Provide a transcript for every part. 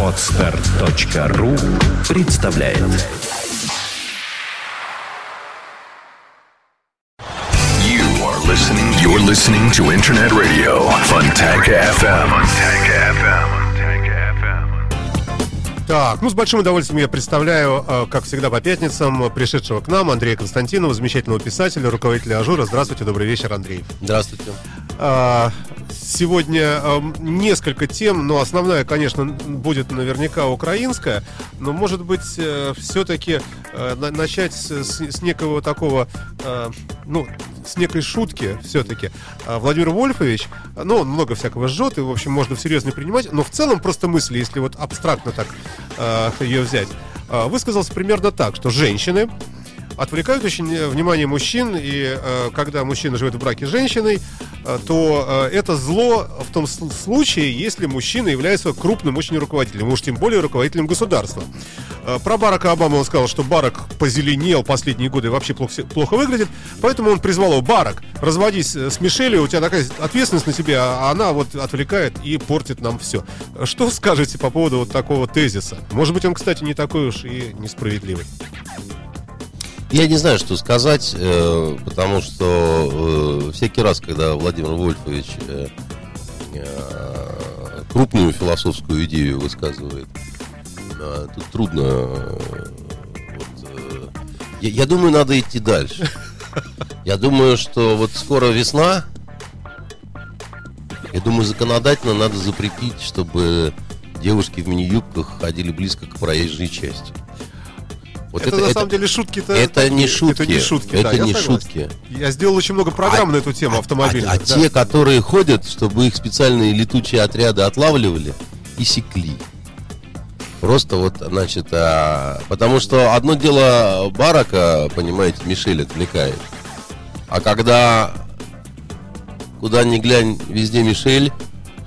Отстар.ру представляет You are listening. You're listening to Internet Radio Fontanka FM. Так, ну с большим удовольствием я представляю, э, как всегда по пятницам, пришедшего к нам Андрея Константинова, замечательного писателя, руководителя Ажура. Здравствуйте, добрый вечер, Андрей. Здравствуйте. А, Сегодня э, несколько тем, но основная, конечно, будет наверняка украинская, но, может быть, все-таки начать с, с- некого такого, э, ну, с некой шутки все-таки. Владимир Вольфович, ну, он много всякого жжет, и, в общем, можно всерьез не принимать, но в целом просто мысли, если вот абстрактно так э, ее взять, э, высказался примерно так, что женщины отвлекают очень э, внимание мужчин, и э, когда мужчина живет в браке с женщиной, э, то э, это зло в том случае, если мужчина является крупным очень руководителем, уж тем более руководителем государства. Э, про Барака Обаму он сказал, что Барак позеленел последние годы и вообще плохо, плохо выглядит, поэтому он призвал его, Барак, разводись э, с Мишелью, у тебя такая ответственность на себе, а она вот отвлекает и портит нам все. Что скажете по поводу вот такого тезиса? Может быть, он, кстати, не такой уж и несправедливый. Я не знаю, что сказать, э, потому что э, всякий раз, когда Владимир Вольфович э, крупную философскую идею высказывает, тут трудно. вот, я, я думаю, надо идти дальше. Я думаю, что вот скоро весна. Я думаю, законодательно надо запретить, чтобы девушки в мини-юбках ходили близко к проезжей части. Вот это, на самом деле шутки-то... это такие. не шутки. Это не шутки, Это да, я не согласен. шутки. Я сделал очень много программ на эту тему автомобильных. А, а да. те, которые ходят, чтобы их специальные летучие отряды отлавливали и секли. Просто вот, значит, а, потому что одно дело Барака, понимаете, Мишель отвлекает. А когда куда ни глянь, везде Мишель,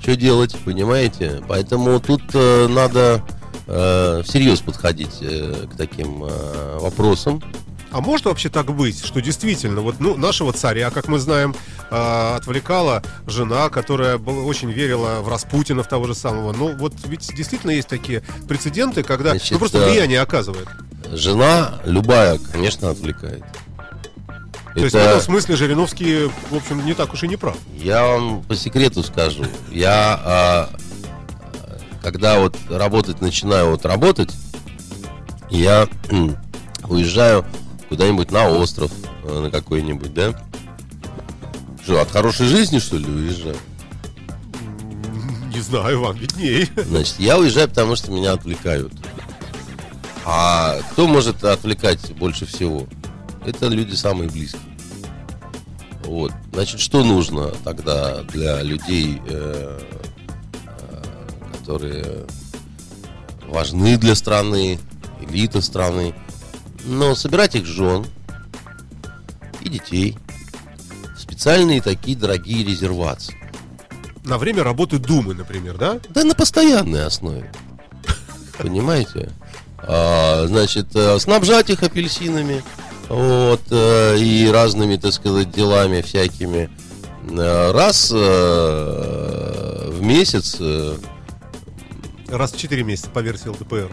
что делать, понимаете? Поэтому тут э, надо э, всерьез подходить э, к таким э, вопросам. А может вообще так быть, что действительно, вот ну, нашего царя, как мы знаем, а, отвлекала жена, которая была, очень верила в Распутина, в того же самого. Ну, вот ведь действительно есть такие прецеденты, когда Значит, ну, просто да. влияние оказывает. Жена любая, конечно, отвлекает. То есть в этом смысле Жириновский, в общем, не так уж и не прав. Я вам по секрету скажу. Я, а, когда вот работать начинаю, вот работать, я уезжаю куда-нибудь на остров, э, на какой-нибудь, да? Что, от хорошей жизни, что ли, уезжаю? Не знаю, вам видней. Значит, я уезжаю, потому что меня отвлекают. А кто может отвлекать больше всего? Это люди самые близкие. Вот. Значит, что нужно тогда для людей, э, которые важны для страны, элита страны? Но собирать их жен и детей в специальные такие дорогие резервации. На время работы Думы, например, да? Да на постоянной основе. Понимаете? А, значит, э, снабжать их апельсинами. Вот, э, и разными, так сказать, делами всякими. Э, Раз э, в месяц, э, Раз в 4 месяца по версии ЛДПР.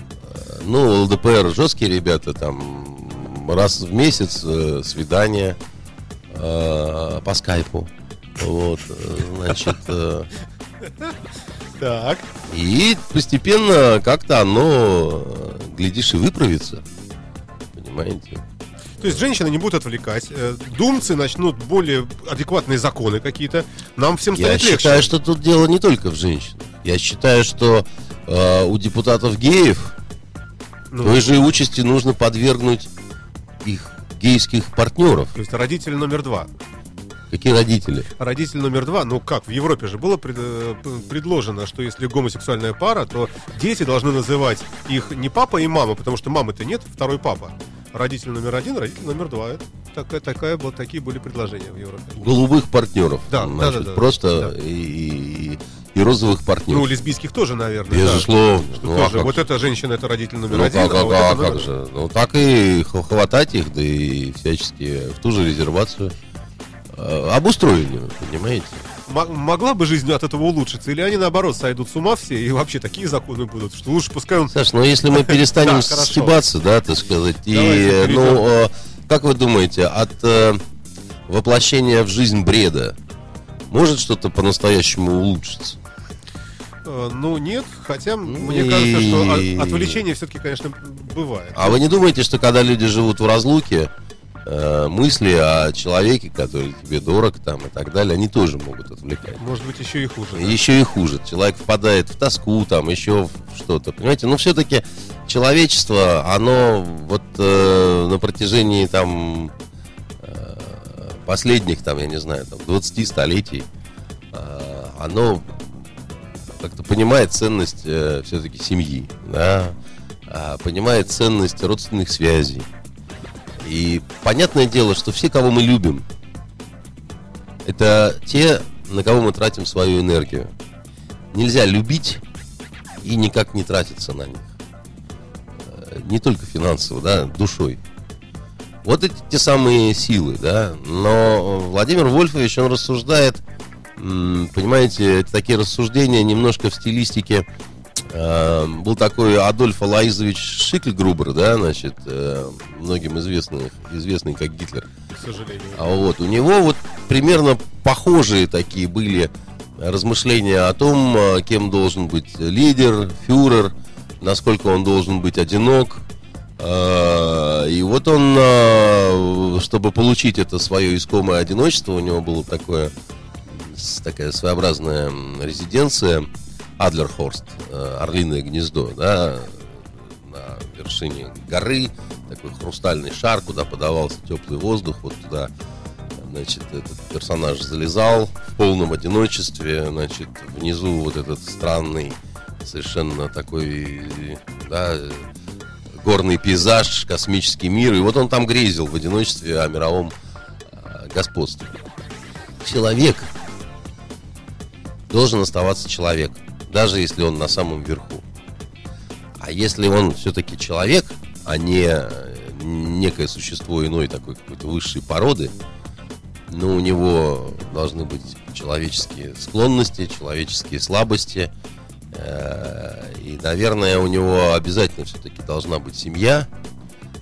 ну, ЛДПР жесткие ребята, там раз в месяц э, свидание э, по скайпу. Вот, э, значит, э, Так. И постепенно как-то оно, э, глядишь, и выправится. Понимаете? То есть женщины не будут отвлекать, э, думцы начнут более адекватные законы какие-то. Нам всем Я станет легче. считаю, что тут дело не только в женщинах. Я считаю, что э, у депутатов геев Ну, той же участи нужно подвергнуть их гейских партнеров. То есть родитель номер два. Какие родители? Родитель номер два, ну как, в Европе же было пред- э, предложено, что если гомосексуальная пара, то дети должны называть их не папа и мама, потому что мамы-то нет, второй папа. Родитель номер один, родитель номер два. Это такая, такая, была- такие были предложения в Европе. Голубых партнеров. Да, значит, да, да, да. просто Да. И, и- и розовых партнеров. Ну, лесбийских тоже, наверное. да. Безусловно. Что Ну, а тоже. как Вот же? эта женщина, это родитель номер Ну один, как, а а, вот а номер как же? Ну так и хватать их, да и всячески в ту же резервацию э, обустроили, понимаете? Могла бы жизнь от этого улучшиться? Или они, наоборот, сойдут с ума все и вообще такие законы будут, что лучше пускай он... Саш, ну если мы перестанем стебаться, да, так сказать, и, перейдем. ну, э, как вы думаете, от э, воплощения в жизнь бреда может что-то по-настоящему улучшиться? Э, Ну, нет, хотя мне и- кажется, что от- отвлечение все-таки, конечно, бывает. А вы не думаете, что когда люди живут в разлуке, э, мысли о человеке, который тебе дорог там и так далее, они тоже могут отвлекать. Может быть, еще и хуже. да? Еще и хуже. Человек впадает в тоску, там, еще в что-то. Понимаете? Но все-таки человечество, оно вот э, на протяжении там э, последних, там, я не знаю, там, 20 столетий, э, оно как-то понимает ценность все-таки семьи, да, а, понимает ценность родственных связей. И понятное дело, что все, кого мы любим, это те, на кого мы тратим свою энергию. Нельзя любить и никак не тратиться на них. Э, Не только финансово, да, душой. Вот эти те самые силы, да. Но Владимир Вольфович, он рассуждает, понимаете, такие рассуждения немножко в стилистике. Э, Был такой Адольф Алаизович Шикльгрубер, да, значит, э, многим известный, известный как Гитлер. К сожалению. А вот у него вот примерно похожие такие были размышления о том, э, кем должен быть лидер, фюрер, насколько он должен быть одинок. Э, И вот он, э, чтобы получить это свое искомое одиночество, у него было такое, такая своеобразная резиденция Адлерхорст, э, Орлиное гнездо, да, на вершине горы, такой хрустальный шар, куда подавался теплый воздух, вот туда, значит, этот персонаж залезал в полном одиночестве, значит, внизу вот этот странный, совершенно такой, да, горный пейзаж, космический мир, и вот он там грезил в одиночестве о мировом э, господстве. Человек должен оставаться человеком, даже если он на самом верху. А если он все-таки человек, а не некое существо иной такой какой-то высшей породы, ну, у него должны быть человеческие склонности, человеческие слабости. э, И, наверное, у него обязательно все-таки должна быть семья.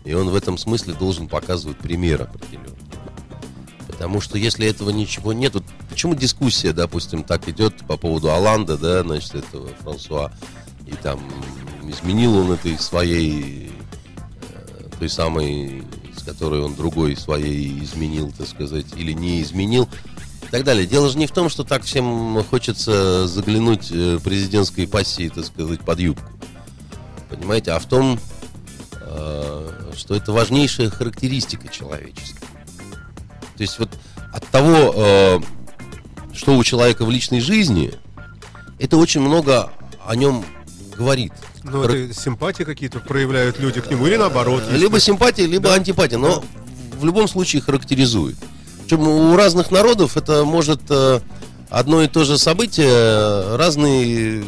И он в этом смысле должен показывать пример определенный. Потому что если этого ничего нет, вот почему дискуссия, допустим, так идет по поводу Аланда, да, значит, этого Франсуа, и там изменил он этой своей, э, той самой, с которой он другой своей изменил, так сказать, или не изменил, и так далее. Дело же не в том, что так всем хочется заглянуть э, президентской пассии, так сказать, под юбку. Понимаете, а в том, э, что это важнейшая характеристика человеческая. То есть вот от того, э, что у человека в личной жизни, это очень много о нем говорит. Ну, это симпатии какие-то проявляют люди к нему, или наоборот. если- Либо симпатия, либо Да. антипатия, но в любом случае характеризует. Причем у разных народов это может э, одно и то же событие э, разные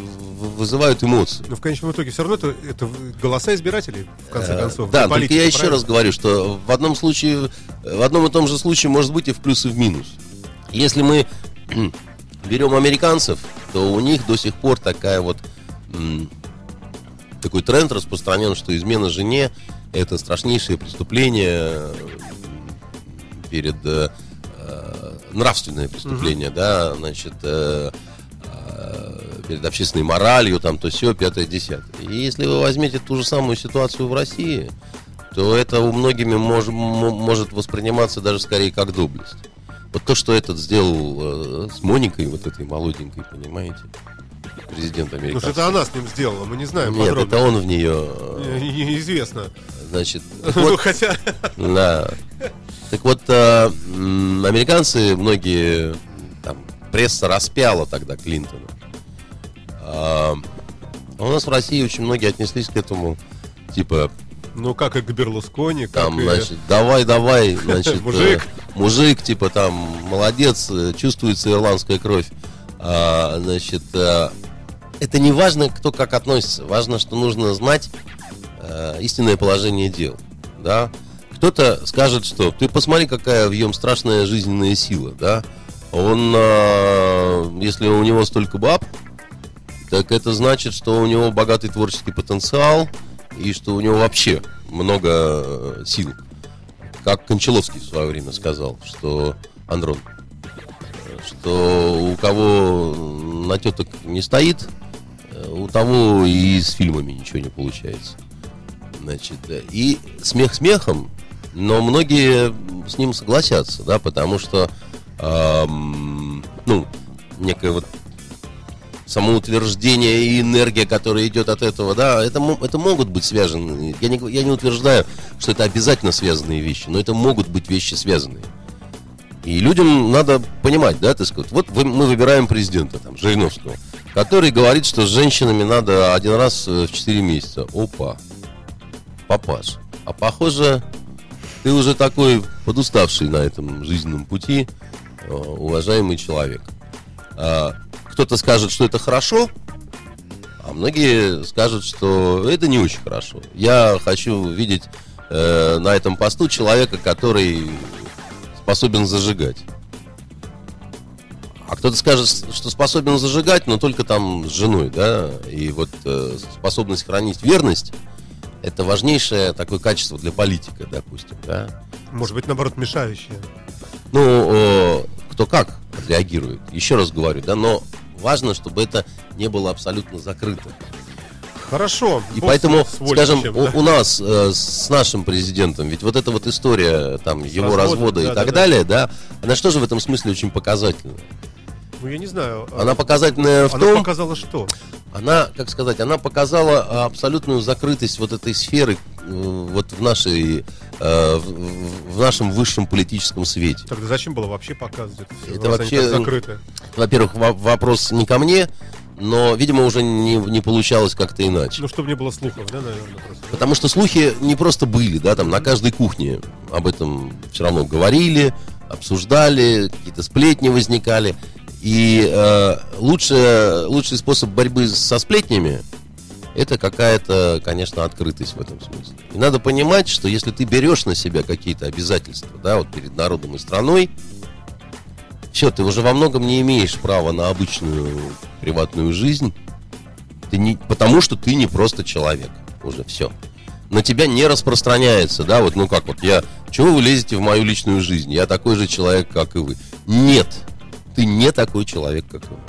вызывают эмоции. Но в конечном итоге все равно это, это голоса избирателей, в конце Э, концов. Да, не только политика, я еще правильно? раз говорю, что в одном случае, в одном и том же случае может быть и в плюс, и в минус. Если мы берем американцев, то у них до сих пор такая вот такой тренд распространен, что измена жене это страшнейшее преступление э, перед э, нравственное преступление, да, значит, э, э, перед общественной моралью, там, то все, пятое, десятое. И если вы возьмете ту же самую ситуацию в России, то это у многими мож- может восприниматься даже скорее как доблесть. Вот то, что этот сделал э, с Моникой, вот этой молоденькой, понимаете, президент Ну, что американский. это она с ним сделала, мы не знаем Нет, подробно. это он в нее, Неизвестно. значит, Ну, хотя... да. Так вот, э, американцы, многие, там, пресса распяла тогда Клинтона. А а у нас в России очень многие отнеслись к этому, типа, Ну, как и к Берлускони, как там, и... значит, давай, давай, значит, Мужик. э, мужик, типа, там, молодец, э, чувствуется ирландская кровь. А, значит, э, это не важно, кто как относится, важно, что нужно знать э, истинное положение дел, да. Кто-то скажет, что ты посмотри, какая в нем страшная жизненная сила, да. он, а, если у него столько баб, так это значит, что у него богатый творческий потенциал и что у него вообще много сил. Как Кончаловский в свое время сказал, что Андрон, что у кого на теток не стоит, э, у того и с фильмами ничего не получается. Значит, э, и смех смехом, но многие с ним согласятся, да, потому что, эм, ну, некая вот самоутверждение и энергия, которая идет от этого, да, это, это могут быть связаны. Я не, я не утверждаю, что это обязательно связанные вещи, но это могут быть вещи связанные. И людям надо понимать, да, так сказать, вот мы выбираем президента, там, Жириновского, который говорит, что с женщинами надо один раз в 4 месяца. Опа, папаш. А похоже, ты уже такой подуставший на этом жизненном пути, э, уважаемый человек. А, кто-то скажет, что это хорошо, а многие скажут, что это не очень хорошо. Я хочу видеть э, на этом посту человека, который способен зажигать. А кто-то скажет, что способен зажигать, но только там с женой, да, и вот э, способность хранить верность это важнейшее такое качество для политика, допустим, да. Может быть, наоборот, мешающее. Ну, э, кто как реагирует, еще раз говорю, да, но важно, чтобы это не было абсолютно закрыто. Хорошо. И поэтому, скажем, да? у, у нас э, с нашим президентом, ведь вот эта вот история там с его развода, развода да, и так да, далее, да. да, она что же в этом смысле очень показательна? Ну, я не знаю. Она показательная в она том... Она показала что? Она, как сказать, она показала абсолютную закрытость вот этой сферы э, вот в нашей э, в, в нашем высшем политическом свете. Тогда зачем было вообще показывать это все? Это вообще закрыто. Во-первых, вопрос не ко мне, но, видимо, уже не, не получалось как-то иначе. Ну, чтобы не было слухов, да, наверное, просто. Потому что слухи не просто были, да, там на каждой кухне об этом все равно говорили, обсуждали, какие-то сплетни возникали. И э, лучший, лучший способ борьбы со сплетнями это какая-то, конечно, открытость в этом смысле. И надо понимать, что если ты берешь на себя какие-то обязательства, да, вот перед народом и страной, все, ты уже во многом не имеешь права на обычную приватную жизнь, ты не, потому что ты не просто человек. Уже все. На тебя не распространяется, да, вот, ну как вот я, чего вы лезете в мою личную жизнь? Я такой же человек, как и вы. Нет, ты не такой человек, как он.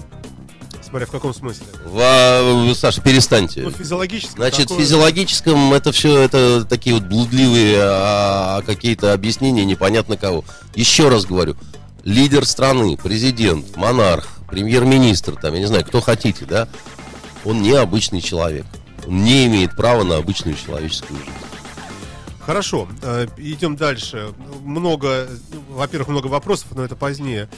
Смотря в каком смысле? В, Саша, перестаньте. Ну, физиологическом. Значит, такое... в физиологическом это все это такие вот блудливые а, какие-то объяснения непонятно кого. Еще раз говорю, лидер страны, президент, монарх, премьер-министр, там, я не знаю, кто хотите, да, он не обычный человек. Он не имеет права на обычную человеческую жизнь. Хорошо, э, идем дальше. Много, во-первых, много вопросов, но это позднее.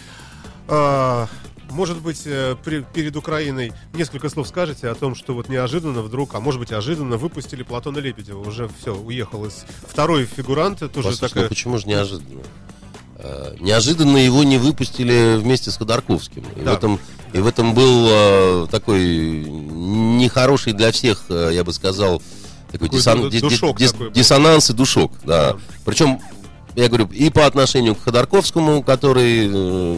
А, может быть, э, при, перед Украиной несколько слов скажете о том, что вот неожиданно вдруг, а может быть, ожиданно выпустили Платона Лебедева. Уже все, уехал из... Второй фигурант, тоже Послушай, такая... ну почему же неожиданно? Э, неожиданно его не выпустили вместе с Ходорковским. И, да. в, этом, и в этом был э, такой нехороший для всех, э, я бы сказал, такой, дисон, душок дис, такой диссонанс и душок. Да. Да. Причем я говорю, и по отношению к Ходорковскому, который,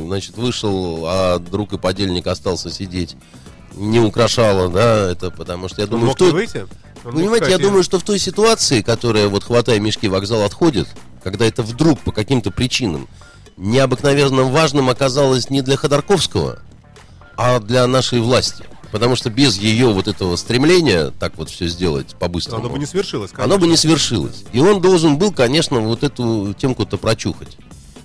значит, вышел, а друг и подельник остался сидеть, не украшало, да, это потому что я думаю, что... Понимаете, я думаю, что в той ситуации, которая вот хватая мешки вокзал отходит, когда это вдруг по каким-то причинам необыкновенно важным оказалось не для Ходорковского, а для нашей власти. Потому что без ее вот этого стремления так вот все сделать по-быстрому... Оно бы не свершилось, конечно. Оно бы не свершилось. И он должен был, конечно, вот эту темку-то прочухать.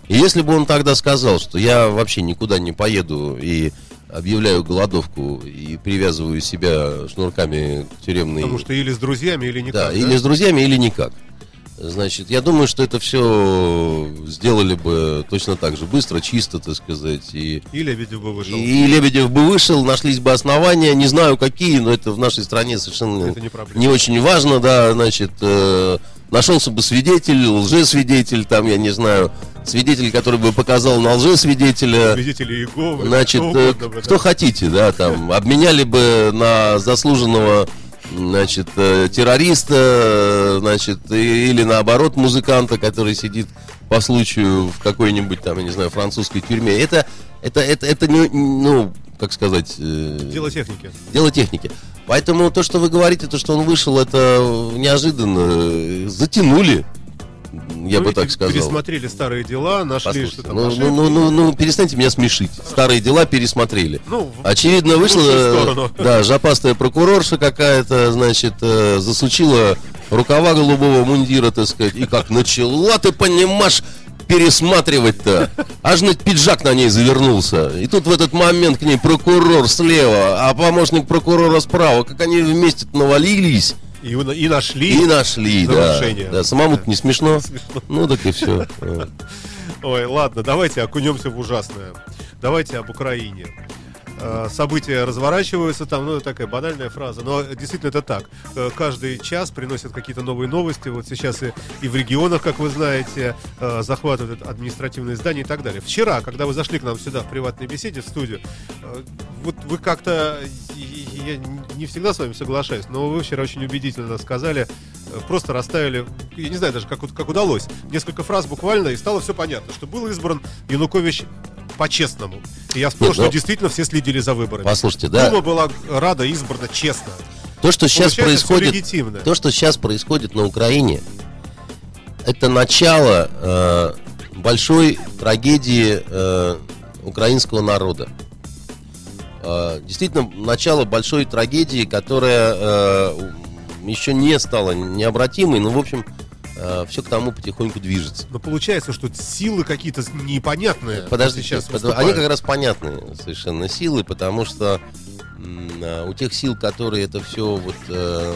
И если бы он тогда сказал, что я вообще никуда не поеду и объявляю голодовку и привязываю себя шнурками к тюремной... Потому что или с друзьями, или никак. Да, да? или с друзьями, или никак. Значит, я думаю, что это все сделали бы точно так же быстро, чисто, так сказать. И, и Лебедев бы вышел. И Лебедев бы вышел, нашлись бы основания, не знаю какие, но это в нашей стране совершенно не, не очень важно, да, значит, э, нашелся бы свидетель, лжесвидетель, там, я не знаю, свидетель, который бы показал на лжесвидетеля. Свидетели Иеговы. Значит, кто, э, угодно, кто да. хотите, да, там, обменяли бы на заслуженного значит, э, террориста, э, значит, или наоборот музыканта, который сидит по случаю в какой-нибудь там, я не знаю, французской тюрьме. Это, это, это, это не, ну, как сказать... э, Дело техники. дело техники. Поэтому то, что вы говорите, то, что он вышел, это неожиданно. Затянули, я Ну, бы так сказал. Пересмотрели старые дела, нашли, Послушайте, что там ну, ну, ну, ну, ну, перестаньте меня смешить. Старые дела пересмотрели. Ну, Очевидно, вышла, э, да, жопастая прокурорша какая-то, значит, э, засучила рукава голубого мундира, так сказать, и как начала, ты понимаешь, пересматривать-то. Аж на пиджак на ней завернулся. И тут в этот момент к ней прокурор слева, а помощник прокурора справа. Как они вместе навалились И, и нашли. и нашли. Да, нарушение. да. Самому-то не смешно. Смешно. Ну так и все. Ой, ладно, давайте окунемся в ужасное. Давайте об Украине. Э, События разворачиваются там, ну, это такая банальная фраза, но действительно это так. Э, Каждый час приносят какие-то новые новости. Вот сейчас и, и в регионах, как вы знаете, э, захватывают административные здания и так далее. Вчера, когда вы зашли к нам сюда в приватной беседе, в студию, вот вы как-то, я не всегда с вами соглашаюсь, но вы вчера очень убедительно сказали, э, просто расставили, я не знаю даже, как, как удалось, несколько фраз буквально, и стало все понятно, что был избран Янукович по-честному. И я вспомнил, Нет, что ну, действительно все следили за выборами. Послушайте, да. Дума была рада избрана честно. То, что сейчас Получается, происходит, то, что сейчас происходит на Украине, это начало э, большой трагедии э, украинского народа. Э, действительно, начало большой трагедии, которая э, еще не стала необратимой, но, в общем, все к тому потихоньку движется. Но получается, что силы какие-то непонятные Подождите, сейчас под- они как раз понятные совершенно силы, потому что у тех сил, которые это все вот э,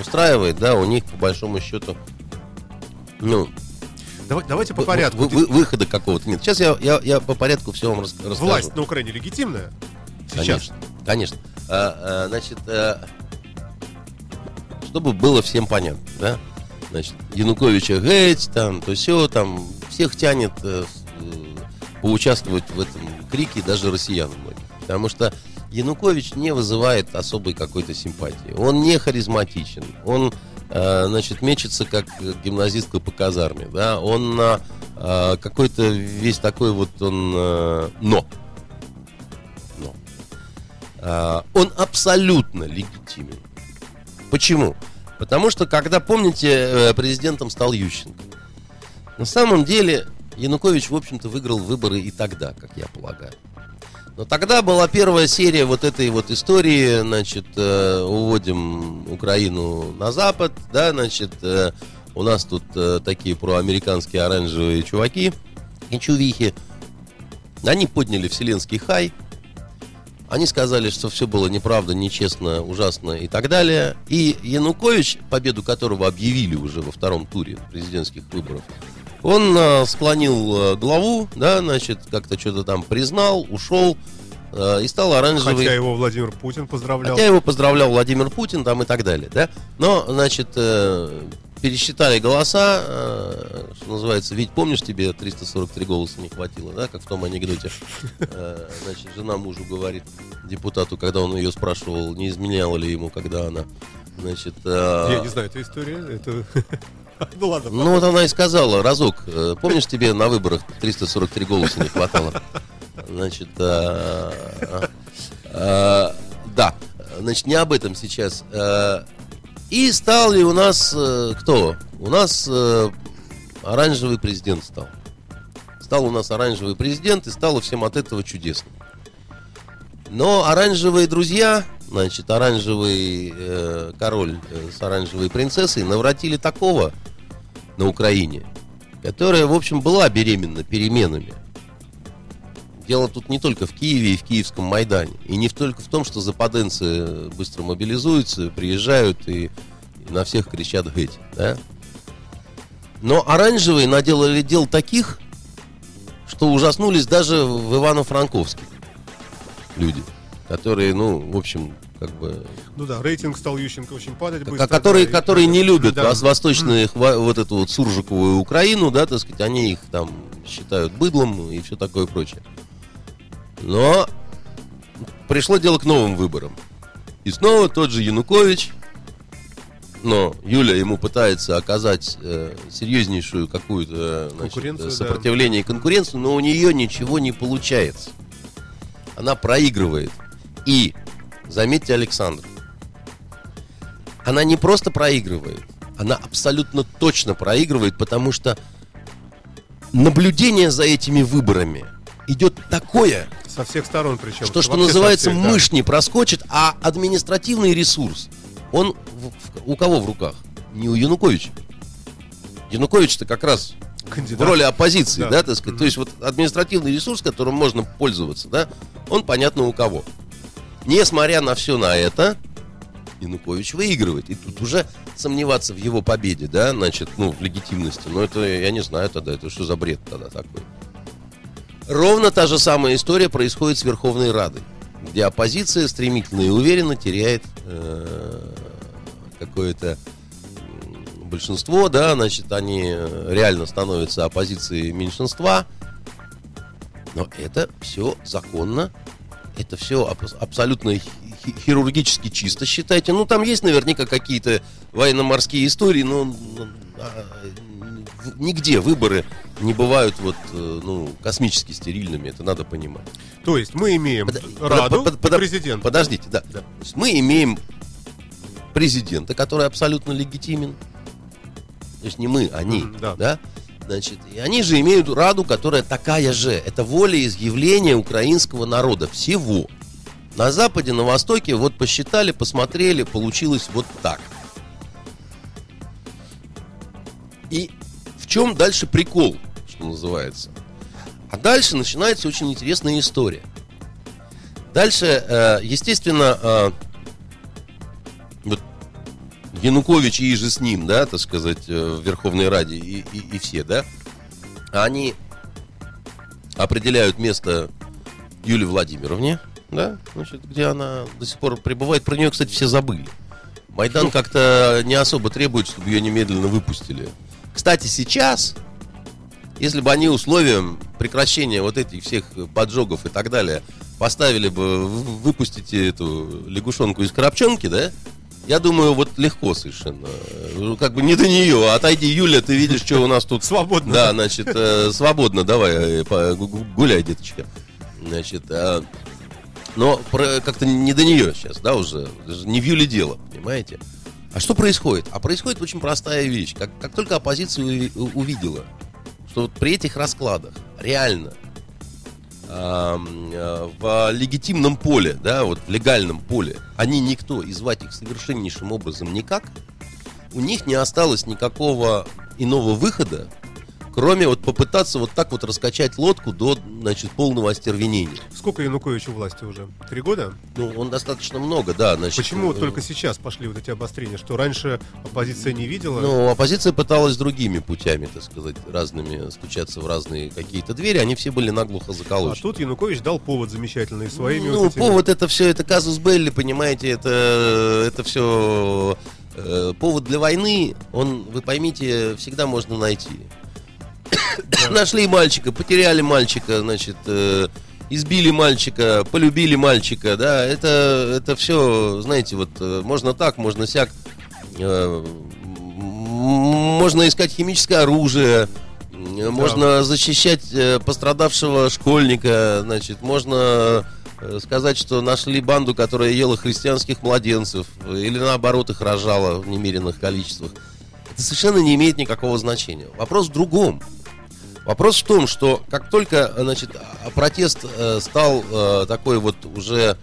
устраивает, да, у них по большому счету, ну, Давай- давайте по порядку. вы- вы- выхода какого-то нет. Сейчас я, я, я по порядку все вам рас- расскажу. Власть на Украине легитимная? Сейчас. Конечно, конечно. А, а, значит, а, чтобы было всем понятно, да? Значит, Януковича геть, там, то все, там, всех тянет э, э, поучаствовать в этом крике, даже россиян многих. Потому что Янукович не вызывает особой какой-то симпатии. Он не харизматичен. Он, э, значит, мечется как гимназистка по казарме, да? Он э, какой-то весь такой вот он... э. Но. А, он абсолютно легитимен. Почему? Потому что, когда, помните, э, президентом стал Ющенко, на самом деле Янукович, в общем-то, выиграл выборы и тогда, как я полагаю. Но тогда была первая серия вот этой вот истории, значит, э, уводим Украину на Запад, да, значит, э, у нас тут э, такие проамериканские оранжевые чуваки и чувихи. Они подняли вселенский хай, они сказали, что все было неправда, нечестно, ужасно и так далее. И Янукович, победу которого объявили уже во втором туре президентских выборов, он а, склонил а, главу, да, значит, как-то что-то там признал, ушел а, и стал оранжевый. Хотя его Владимир Путин поздравлял. Хотя его поздравлял Владимир Путин там и так далее, да. Но, значит, э, пересчитали голоса, э, что называется, ведь помнишь, тебе 343 голоса не хватило, да, как в том анекдоте. Э, Значит, жена мужу говорит, депутату, когда он ее спрашивал, не изменяла ли ему, когда она, значит... э, Я не знаю, это история. Это... Ну ладно. ну, вот она и сказала, разок, э, помнишь, тебе на выборах 343 голоса не хватало? Значит, а, а, да, значит, не об этом сейчас. И стал ли у нас э, кто? У нас э, оранжевый президент стал. Стал у нас оранжевый президент, и стало всем от этого чудесно. Но оранжевые друзья, значит, оранжевый э, король э, с оранжевой принцессой навратили такого на Украине, которая, в общем, была беременна переменами. Дело тут не только в Киеве и в Киевском Майдане. И не только в том, что западенцы быстро мобилизуются, приезжают и, и на всех кричат «геть». Да? Но оранжевые наделали дел таких, что ужаснулись даже в Ивано-Франковске люди, которые, ну, в общем, как бы Ну да, рейтинг стал Ющенко очень падать быстро. которые, да, и- которые не любят Да. вос- восточные, хва- вот эту вот суржиковую Украину, да, так сказать, они их там считают быдлом и все такое прочее. Но пришло дело к новым выборам. И снова тот же Янукович но Юля ему пытается оказать э, серьезнейшую какую-то значит, Конкуренцию, да. сопротивление и конкуренцию, но у нее ничего не получается. Она проигрывает. И, заметьте, Александр, она не просто проигрывает, она абсолютно точно проигрывает, потому что наблюдение за этими выборами идет такое, Со всех сторон причем. что, что называется, всех, да. мышь не проскочит, а административный ресурс, он в- в- у кого в руках? Не у Януковича. Янукович-то как раз Кандидат. в роли оппозиции, Да. да, так сказать. То есть вот административный ресурс, которым можно пользоваться, да, он понятно у кого. Несмотря на все на это, Янукович выигрывает. И тут уже сомневаться в его победе, да, значит, ну, в легитимности. Ну, это, я не знаю тогда, это что за бред тогда такой. Ровно та же самая история происходит с Верховной Радой, где оппозиция стремительно и уверенно теряет э, какое-то большинство, да, значит, они э, реально становятся оппозицией меньшинства. Но это все законно, это все абсолютно хи- хи- хирургически чисто, считайте. Ну, там есть наверняка какие-то военно-морские истории, но а, нигде выборы не бывают вот, э, ну, космически стерильными, это надо понимать. То есть мы имеем Под- Раду под- и под- президента. Подождите, да. Да. То есть мы имеем президента, который абсолютно легитимен. То есть не мы, они. Мгм, да. да. Значит, и они же имеют Раду, которая такая же. Это волеизъявление украинского народа. Всего. На Западе, на Востоке, вот посчитали, посмотрели, получилось вот так. И чем дальше прикол, что называется? А дальше начинается очень интересная история. Дальше, э, естественно, э, вот Янукович и же с ним, да, так сказать, э, в Верховной Раде и, и- и все, да, они определяют место Юлии Владимировне, да, значит, где она до сих пор пребывает. Про нее, кстати, все забыли. Майдан как-то не особо требует, чтобы ее немедленно выпустили. Кстати, сейчас, если бы они условием прекращения вот этих всех поджогов и так далее поставили бы в- выпустите эту лягушонку из коробчонки, да, я думаю, вот легко совершенно. Ну, Как бы не до нее. Отойди, Юля, ты видишь, что у нас тут Свободно. да, значит, э, свободно, давай, э, гуляй, деточка. Значит, а, но как-то не до нее сейчас, да, уже. Не в Юле дело, понимаете? А что происходит? А происходит очень простая вещь. Как, как только оппозиция увидела, что вот при этих раскладах реально э, в легитимном поле, да, вот в легальном поле, они никто, и звать их совершеннейшим образом никак, у них не осталось никакого иного выхода, кроме вот попытаться вот так вот раскачать лодку до, значит, полного остервенения. Сколько Януковичу власти уже? Три года? Ну, он достаточно много, да, значит. Почему э, только сейчас пошли вот эти обострения? Что раньше оппозиция не видела? Ну, оппозиция пыталась другими путями, так сказать, разными, стучаться в разные какие-то двери, они все были наглухо а заколочены. тут Янукович дал повод замечательный своими Ну, вот этими- повод это все, это казус Белли, понимаете, это, это все повод для войны, он, вы поймите, всегда можно найти. Нашли мальчика, потеряли мальчика, значит, э, избили мальчика, полюбили мальчика, да, это, это все, знаете, вот э, можно так, можно сяк, э, можно искать химическое оружие, м, можно защищать э, пострадавшего школьника, значит, можно э, сказать, что нашли банду, которая ела христианских младенцев, или наоборот их рожала в немеренных количествах. Это совершенно не имеет никакого значения. Вопрос в другом. Вопрос в том, что как только значит, а- протест э, стал э, такой вот уже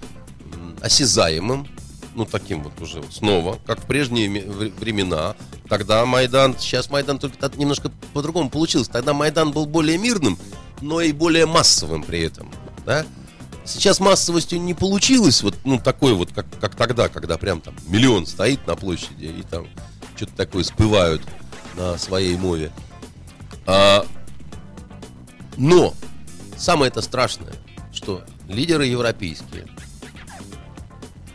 осязаемым, ну таким вот уже вот снова, как в прежние ме- вре- времена, тогда Майдан, сейчас Майдан только немножко по-другому получился. Тогда Майдан был более мирным, но и более массовым при этом, да? Сейчас массовостью не получилось вот ну такой вот как как тогда, когда прям там миллион стоит на площади и там что-то такое спывают на своей мове. А, но самое это страшное, что лидеры европейские,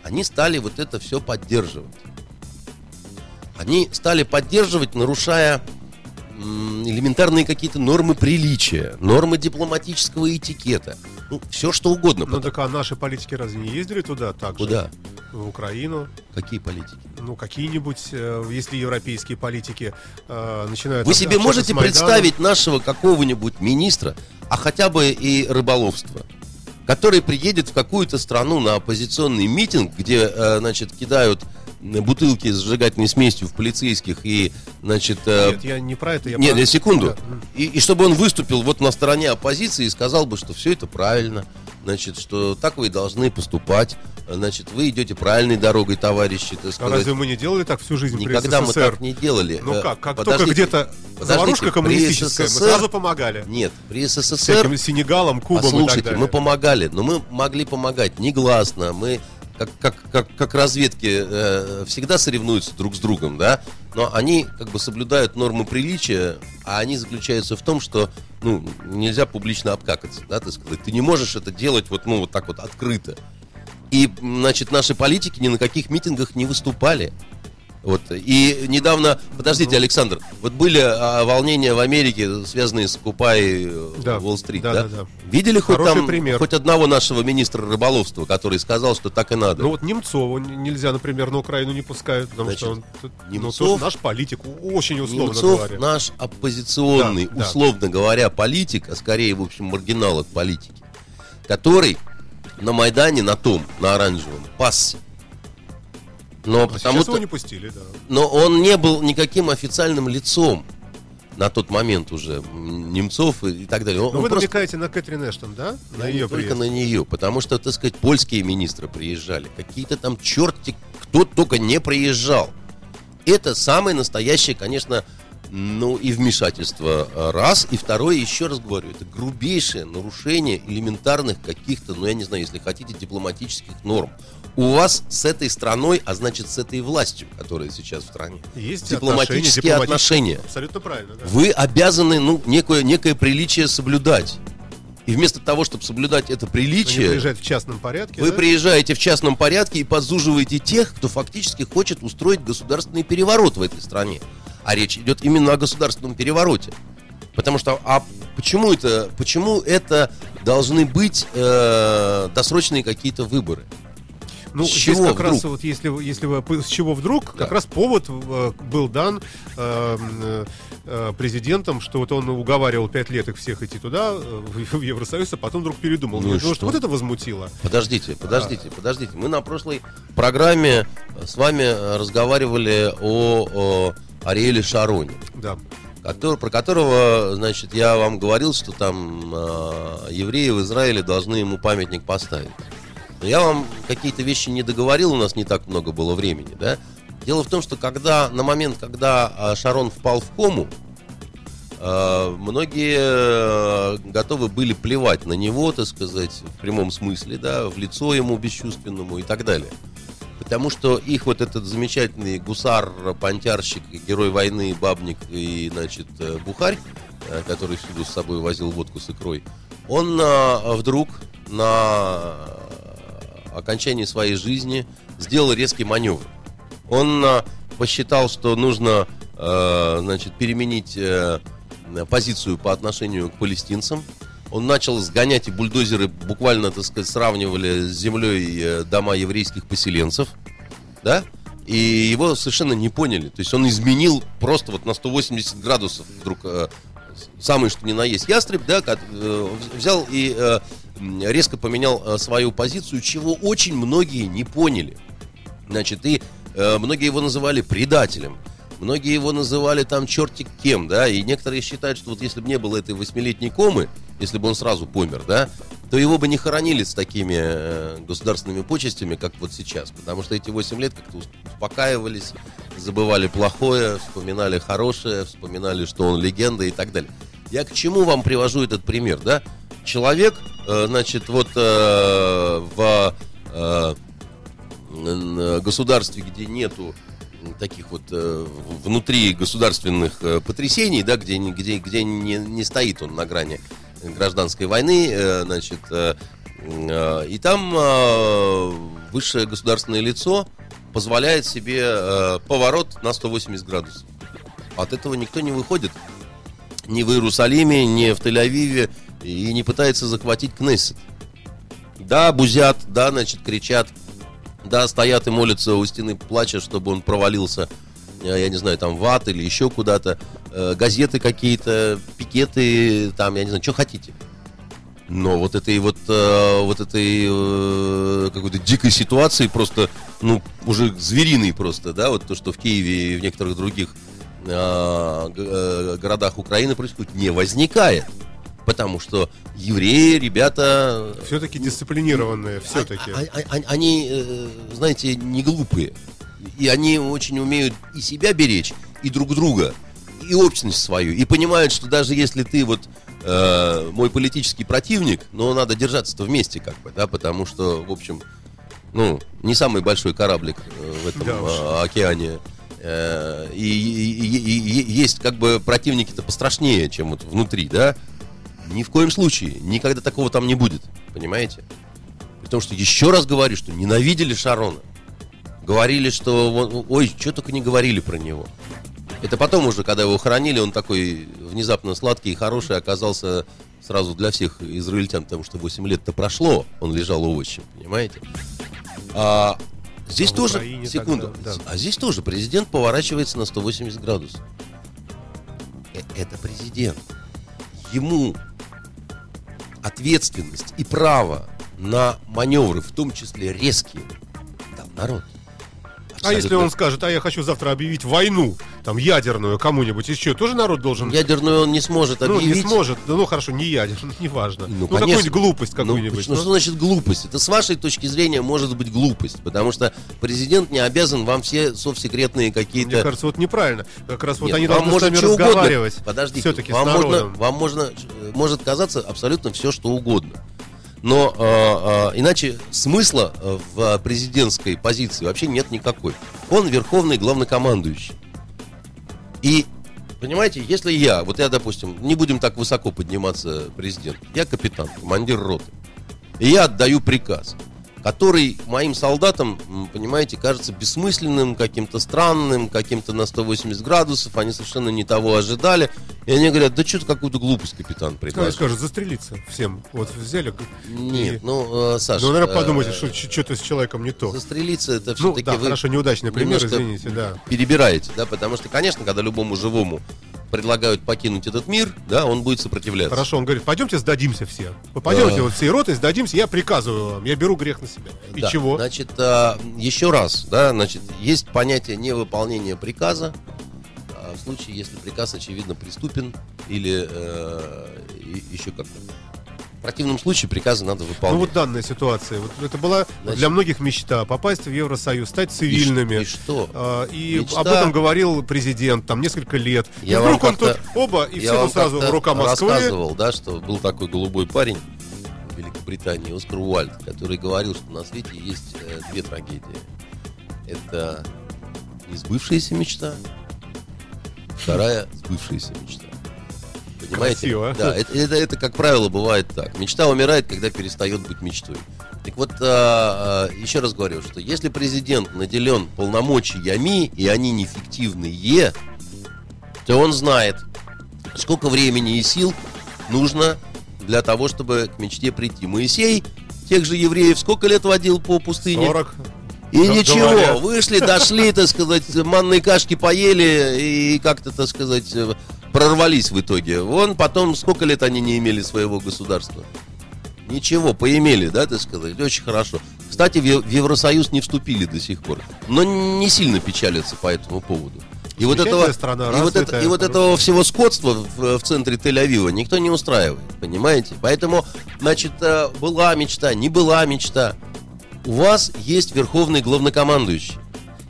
они стали вот это все поддерживать. Они стали поддерживать, нарушая элементарные какие-то нормы приличия, нормы дипломатического этикета. Ну, все что угодно. Ну так а наши политики разве не ездили туда так же? В Украину. Какие политики? Ну, какие-нибудь, э, если европейские политики э, начинают... Вы себе можете представить нашего какого-нибудь министра, а хотя бы и рыболовства, который приедет в какую-то страну на оппозиционный митинг, где, э, значит, кидают бутылки с сжигательной смесью в полицейских и, значит... э, Нет, я не про это. Я Нет, про- секунду. Да. И, и чтобы он выступил вот на стороне оппозиции и сказал бы, что все это правильно, значит, что так вы и должны поступать, значит, вы идете правильной дорогой, товарищи, так А сказать. разве мы не делали так всю жизнь Никогда при мы СССР? так не делали. Ну Э, как, как подождите, только где-то заварушка коммунистическая, мы СССР сразу помогали. Нет, при СССР Всяким Сенегалом, Кубом и так Послушайте, далее. мы помогали, но мы могли помогать негласно. Мы как, как, как, как разведки э, всегда соревнуются друг с другом, да, но они как бы соблюдают нормы приличия, а они заключаются в том, что ну, нельзя публично обкакаться, да, ты сказать. Ты не можешь это делать вот, ну, вот так вот открыто. И, значит, наши политики ни на каких митингах не выступали. Вот. И недавно, подождите, Александр, вот были а, волнения в Америке, связанные с Купай э, Да, Уолл-стрит, да, да? да, да. Видели хоть Хороший там пример. хоть одного нашего министра рыболовства, который сказал, что так и надо? Ну вот Немцову н- нельзя, например, на Украину не пускают, потому что он Значит, ну, Немцов- тоже наш политик, очень условно Немцов говоря. наш оппозиционный, Да, да. условно говоря, политик, а скорее, в общем, маргинал от политики, который на Майдане, на том, на оранжевом, пасся. Но А потому что... его не пустили, да. Но он не был никаким официальным лицом на тот момент уже Немцов и, и так далее. Он, Но он вы просто- намекаете на Кэтрин Эштон, да? На ее только приезд. на нее, потому что, так сказать, польские министры приезжали, какие-то там черти, кто только не приезжал. Это самое настоящее, конечно, ну и вмешательство а, раз, и второе, еще раз говорю, это грубейшее нарушение элементарных каких-то, ну я не знаю, если хотите, дипломатических норм. У вас с этой страной, а значит с этой властью, которая сейчас в стране, Есть дипломатические отношения. Абсолютно правильно, да. Вы обязаны, ну, некое, некое приличие соблюдать. И вместо того, чтобы соблюдать это приличие, приезжают в частном порядке, вы да? приезжаете в частном порядке и подзуживаете тех, кто фактически хочет устроить государственный переворот в этой стране. А речь идет именно о государственном перевороте. Потому что, а почему это, почему это должны быть э, досрочные какие-то выборы? Ну, С здесь чего как раз вдруг? вот если, если вы с чего вдруг, Да. как раз повод э, был дан э, э, президентом, что вот он уговаривал пять лет их всех идти туда, э, в в Евросоюз, а потом вдруг передумал. Ну «Ну, что? вот это возмутило. Подождите, подождите, подождите. Мы на прошлой программе с вами разговаривали о, о Ариэле Шароне. Да. который- про которого, значит, я вам говорил, что там э, евреи в Израиле должны ему памятник поставить. Я вам какие-то вещи не договорил, у нас не так много было времени, да? Дело в том, что когда на момент, когда э, Шарон впал в кому, э, многие э, готовы были плевать на него, так сказать, в прямом смысле, да, в лицо ему бесчувственному и так далее. Потому что их вот этот замечательный гусар, понтярщик, герой войны, бабник и, значит, э, бухарь, который всюду с собой возил водку с икрой, он а, вдруг на окончании своей жизни сделал резкий маневр. Он а, посчитал, что нужно, э, значит, переменить э, позицию по отношению к палестинцам. Он начал сгонять, и бульдозеры буквально, так сказать, сравнивали с землей э, дома еврейских поселенцев, да? И его совершенно не поняли. То есть он изменил просто вот на 180 градусов вдруг самый что ни на есть ястреб, да, взял и резко поменял э, свою позицию, чего очень многие не поняли. Значит, и э, многие его называли предателем. Многие его называли там чертик кем, да, и некоторые считают, что вот если бы не было этой восьмилетней комы, если бы он сразу помер, да, то его бы не хоронили с такими э, государственными почестями, как вот сейчас. Потому что эти 8 лет как-то ус- успокаивались, забывали плохое, вспоминали хорошее, вспоминали, что он легенда и так далее. Я к чему вам привожу этот пример, да? Человек, э, значит, вот э, в э, государстве, где нету таких вот внутри государственных потрясений, да, где, где, где не, не стоит он на грани гражданской войны, значит, и там высшее государственное лицо позволяет себе поворот на 180 градусов. От этого никто не выходит ни в Иерусалиме, ни в Тель-Авиве и не пытается захватить Кнессет. Да, бузят, да, значит, кричат, да, стоят и молятся у стены, плача, чтобы он провалился, э, я не знаю, там в ад или еще куда-то, Э, газеты какие-то, пикеты, там, я не знаю, что хотите. Но вот этой вот, э, вот этой какой-то дикой ситуации просто, ну, уже звериной просто, да, вот то, что в Киеве и в некоторых других городах Украины происходит, не возникает. Потому что евреи, ребята, Все-таки дисциплинированные, все-таки. а- а- а- они, э, знаете, не глупые. И они очень умеют и себя беречь, и друг друга, и общность свою. И понимают, что даже если ты вот э, мой политический противник, но надо держаться-то вместе как бы, да, потому что, в общем, ну, не самый большой кораблик э, в этом Да э, океане. Э, и- и- и- и есть как бы противники-то пострашнее, чем вот внутри, да? Ни в коем случае, никогда такого там не будет, понимаете? Потому что еще раз говорю, что ненавидели Шарона. Говорили, что ой, что только не говорили про него. Это потом уже, когда его хоронили, он такой внезапно сладкий и хороший оказался сразу для всех израильтян, потому что 8 лет-то прошло, он лежал овощем, понимаете? А здесь А тоже, Украине секунду, тогда, да. а здесь тоже президент поворачивается на 180 градусов. Э, Это президент. Ему ответственность и право на маневры, в том числе резкие, дал народ. А если он скажет, а я хочу завтра объявить войну, там, ядерную кому-нибудь еще, тоже народ должен... Ядерную он не сможет Ну, объявить. не сможет. Да, ну, хорошо, не ядерную, неважно. Ну, Ну, какую-нибудь глупость Ну, какую-нибудь. ну, ну. что значит глупость? Это с вашей точки зрения может быть глупость, потому что президент не обязан вам все совсекретные какие-то... Мне кажется, вот неправильно. Как раз вот Нет, они вам должны с нами что угодно- разговаривать. Подождите, Все-таки вам можно, вам можно, э, может казаться абсолютно все, что угодно. Но э, э, иначе смысла э, в президентской позиции вообще нет никакой. Он верховный главнокомандующий. И, понимаете, если я, вот я, допустим, не будем так высоко подниматься президент, я капитан, командир роты, и я отдаю приказ, который моим солдатам, понимаете, кажется бессмысленным, каким-то странным, каким-то на 180 градусов, они совершенно не того ожидали, и они говорят, да что-то какую-то глупость капитан Они предложил. скажут, застрелиться всем. Вот взяли. Нет, и- ну, э, Саша... Ну, наверное, э, подумайте, что что-то с человеком не то. Застрелиться это Ну, все-таки да, вы хорошо, неудачный пример, извините, да. перебираете, да, потому что, конечно, когда любому живому предлагают покинуть этот мир, да, он будет сопротивляться. Хорошо, он говорит, пойдемте сдадимся все. Пойдемте Да. вот всей ротой, сдадимся, я приказываю вам, я беру грех на себя. И Да, чего? Значит, а, еще раз, да, значит, есть понятие невыполнения приказа а, в случае, если приказ, очевидно, преступен или э, еще как-то. В противном случае приказы надо Ну выполнять. вот данная ситуация. Вот это была Значит- для многих мечта попасть в Евросоюз, стать И цивильными. И что? А, И Мечта. об этом говорил президент там несколько лет. И Я вдруг вам он тут оба, и все сразу рука Москвы. рассказывал, да, что был такой голубой парень в Великобритании, Оскар Уальд, который говорил, что на свете есть э, две трагедии. Это несбывшаяся мечта, вторая сбывшаяся мечта. Понимаете? Красиво. Да, это, это, это, как правило, бывает так. Мечта умирает, когда перестает быть мечтой. Так вот, а, а, еще раз говорю, что если президент наделен полномочиями, и они неэффективные, то он знает, сколько времени и сил нужно для того, чтобы к мечте прийти. Моисей тех же евреев сколько лет водил по пустыне? 40. И Г- ничего, говорят. вышли, дошли, так сказать, манной кашки поели и как-то, так сказать, прорвались в итоге. Вон потом, сколько лет они не имели своего государства? Ничего, поимели, да, так сказать, очень хорошо. Кстати, в Евросоюз не вступили до сих пор, но не сильно печалятся по этому поводу. И вот, этого, страна, и, вот, это, и вот этого всего скотства в, в центре Тель-Авива никто не устраивает, понимаете? Поэтому, значит, э, была мечта, не была мечта. У вас есть верховный главнокомандующий.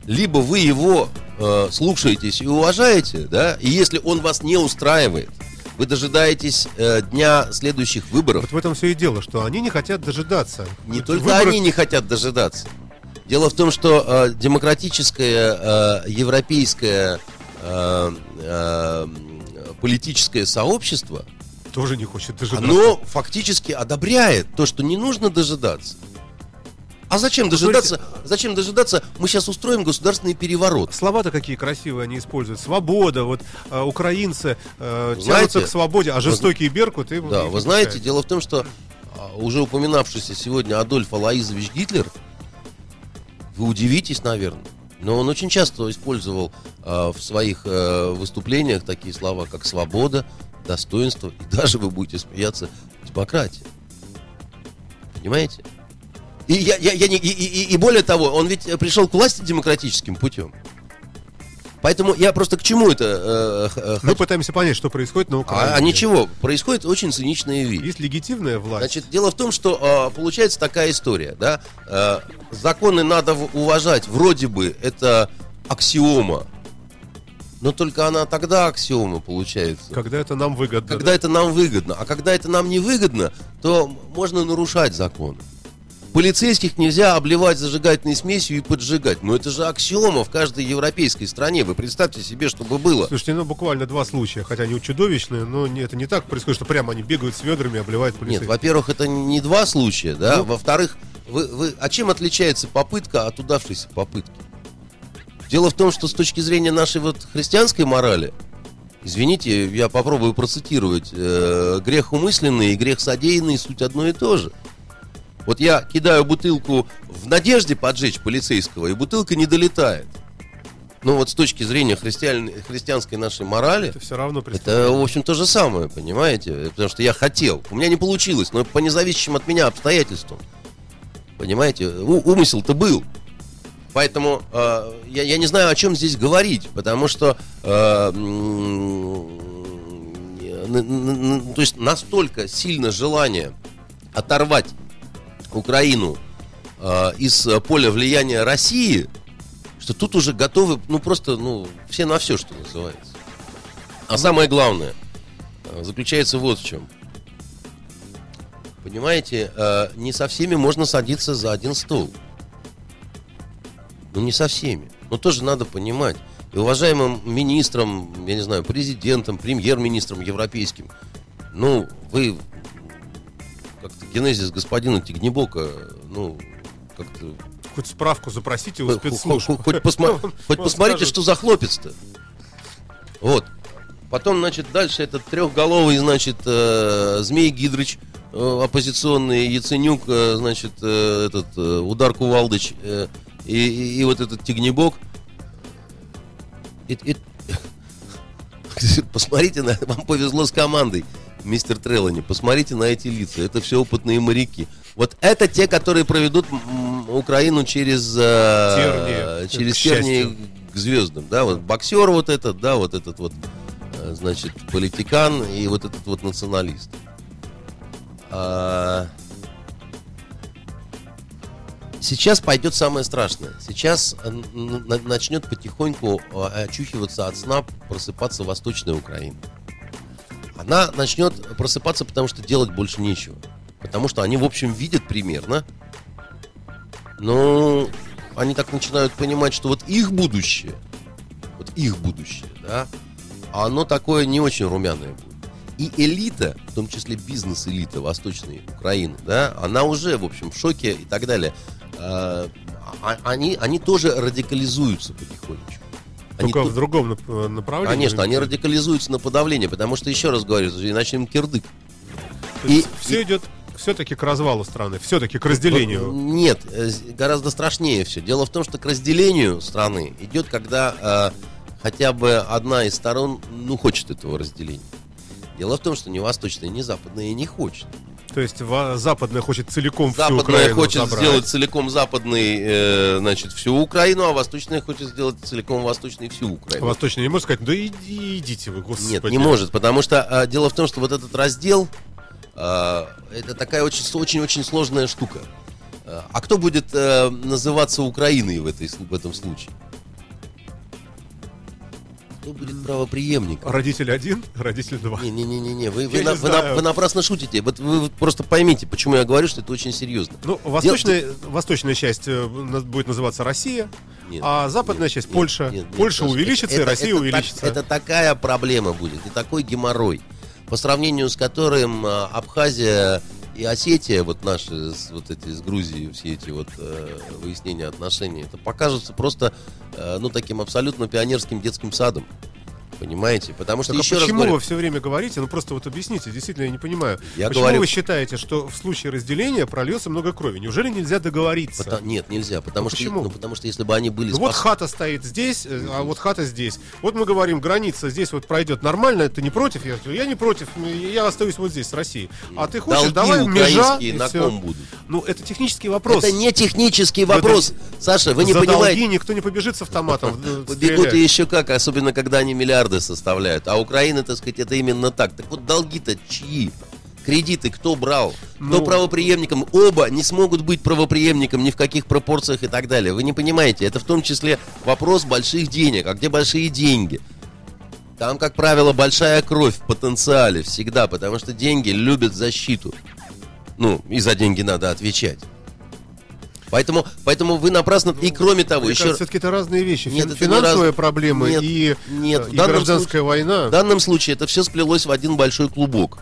Либо вы его э, слушаетесь и уважаете, да, и если он вас не устраивает, вы дожидаетесь э, дня следующих выборов. Вот в этом все и дело, что они не хотят дожидаться. Не Вот только выборы- они не хотят дожидаться. Дело в том, что э, демократическое, э, европейское э, э, политическое сообщество, тоже не хочет дожидаться. оно фактически одобряет то, что не нужно дожидаться. А зачем дожидаться? Зачем дожидаться? Мы сейчас устроим государственный переворот. Слова-то какие красивые они используют. Свобода, вот э, украинцы э, Знаете, тянутся к свободе, а жестокий Беркут им Да, их вы знаете, дело в том, что а, уже упоминавшийся сегодня Адольф Алаизович Гитлер Вы удивитесь, наверное. Но он очень часто использовал э, в своих э, выступлениях такие слова, как свобода, достоинство и даже, вы будете смеяться, демократия. Понимаете? И, я, я, я не, и, и, и более того, он ведь пришел к власти демократическим путем. Поэтому я просто к чему это? Э, э, Мы пытаемся понять, что происходит на Украине. А, а ничего, происходит очень циничная вещь. Есть легитимная власть. Значит, дело в том, что э, получается такая история, да? Э, законы надо уважать, вроде бы это аксиома. Но только она тогда аксиома получается. Когда это нам выгодно. Когда да? это нам выгодно. А когда это нам не выгодно, то можно нарушать закон. Полицейских нельзя обливать зажигательной смесью и поджигать. Но это же аксиома в каждой европейской стране. Вы представьте себе, чтобы было. Слушайте, ну буквально два случая, хотя они чудовищные, но это не так происходит, что прямо они бегают с ведрами, обливают полицейских. Нет, во-первых, это не два случая, да. Ну, Во-вторых, вы, вы, а чем отличается попытка от удавшейся попытки? Дело в том, что с точки зрения нашей вот христианской морали, извините, я попробую процитировать, э, грех умысленный и грех содеянный суть одно и то же. Вот я кидаю бутылку в надежде поджечь полицейского, и бутылка не долетает. Ну вот с точки зрения христиан, христианской нашей морали, это все равно это, в общем, то же самое, понимаете? Потому что я хотел. У меня не получилось, но по независящим от меня обстоятельствам. Понимаете? У, умысел-то был. Поэтому э, я, я не знаю, о чем здесь говорить, потому что э, то есть настолько сильно желание оторвать Украину э, из поля влияния России, что тут уже готовы, ну просто, ну, все на все, что называется. А самое главное э, заключается вот в чем. Понимаете, э, не со всеми можно садиться за один стол. Ну, не со всеми. Но тоже надо понимать. И уважаемым министрам, я не знаю, президентам, премьер-министрам европейским, ну, вы генезис господина Тигнебока, ну, как-то... Хоть справку запросите у спецслужб. Хоть, хоть, хоть посмотрите, что за хлопец-то. Вот. Потом, значит, дальше этот трехголовый, значит, э, Змей Гидрыч, э, оппозиционный, Яценюк, э, значит, э, этот э, Удар Кувалдыч э, и, и, и вот этот Тигнебок. И, и... Посмотрите, на, вам повезло с командой мистер Трелани, посмотрите на эти лица. Это все опытные моряки. Вот это те, которые проведут Украину через тернии, э, через тернии к звездам. Да, вот боксер вот этот, да, вот этот вот, э, значит, политикан и вот этот вот националист. А... Сейчас пойдет самое страшное. Сейчас начнет потихоньку э, очухиваться от сна, просыпаться Восточная Украина она начнет просыпаться, потому что делать больше нечего. Потому что они, в общем, видят примерно. Но они так начинают понимать, что вот их будущее, вот их будущее, да, оно такое не очень румяное будет. И элита, в том числе бизнес-элита Восточной Украины, да, она уже, в общем, в шоке и так далее. А, а, они, они тоже радикализуются потихонечку. Только они в другом э, направлении. Конечно, они радикализуются на подавление, потому что, еще раз говорю, иначе им кирдык. И, все и... идет все-таки к развалу страны, все-таки к разделению. Нет, э, гораздо страшнее все. Дело в том, что к разделению страны идет, когда э, хотя бы одна из сторон, ну, хочет этого разделения. Дело в том, что ни восточная, ни западная не хочет. То есть западная хочет целиком западная всю Украину хочет забрать. сделать целиком западный, э, значит, всю Украину, а восточная хочет сделать целиком восточный всю Украину. Восточная не может сказать, да иди, идите вы, господи. Нет, не может, потому что э, дело в том, что вот этот раздел, э, это такая очень-очень-очень сложная штука. Э, а кто будет э, называться Украиной в, этой, в этом случае? Кто будет правоприемником? Родитель один, родитель два. Не-не-не-не, вы, вы, на, вы, на, вы напрасно шутите. Вот вы просто поймите, почему я говорю, что это очень серьезно. Ну, восточная, Дел... восточная часть э, будет называться Россия, нет, а западная нет, часть нет, Польша. Нет, нет, Польша нет, увеличится, это, и Россия это, увеличится. Так, это такая проблема будет, и такой геморрой, по сравнению с которым а, Абхазия и Осетия, вот наши, вот эти с Грузией, все эти вот э, выяснения отношений, это покажется просто, э, ну, таким абсолютно пионерским детским садом. Понимаете? Потому что Так а еще раз почему говорю, вы все время говорите? Ну просто вот объясните, действительно, я не понимаю. Я почему говорю- вы считаете, что в случае разделения прольется много крови? Неужели нельзя договориться? пота- нет, нельзя, потому Ну, что, почему? ну, потому что если бы они были Ну, вот спос- хата стоит здесь, э, а вот хата здесь. Вот мы говорим, граница здесь вот пройдет нормально, ты не против? Я говорю, я не против, я остаюсь вот здесь, в России. А ты хочешь, долги давай межа, и на всё. ком будут? Ну, это технический вопрос. Это не технический вопрос, Саша, вы не За понимаете. долги никто не побежит с автоматом. э, Побегут и еще как, особенно когда они миллиарды составляют. А Украина, так сказать, это именно так. Так вот, долги-то чьи? Кредиты кто брал? Кто Ну- правоприемником? Оба не смогут быть правоприемником ни в каких пропорциях и так далее. Вы не понимаете, это в том числе вопрос больших денег. А где большие деньги? Там, как правило, большая кровь в потенциале всегда, потому что деньги любят защиту. Ну, и за деньги надо отвечать. Поэтому, поэтому вы напрасно... И кроме того, еще... кажется, все-таки это разные вещи. Нет, Фин- это Финансовые раз- проблемы Нет, и, нет, э, и гражданская война. В данном случае это все сплелось в один большой клубок.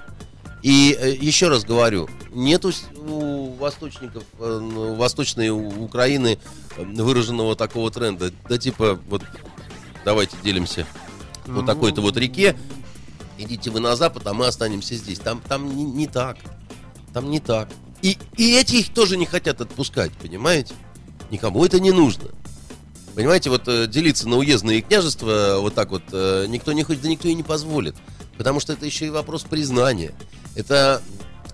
И э, еще раз говорю, нету с- у восточников, э, ну, восточной У- Украины э, выраженного такого тренда. Да типа, вот давайте делимся вот такой-то вот реке, идите вы на запад, а мы останемся здесь. Там, там не, не так. Там не так. И, и эти их тоже не хотят отпускать, понимаете? Никому это не нужно. Понимаете, вот э, делиться на уездные княжества э, вот так вот э, никто не хочет, да никто и не позволит. Потому что это еще и вопрос признания. Это,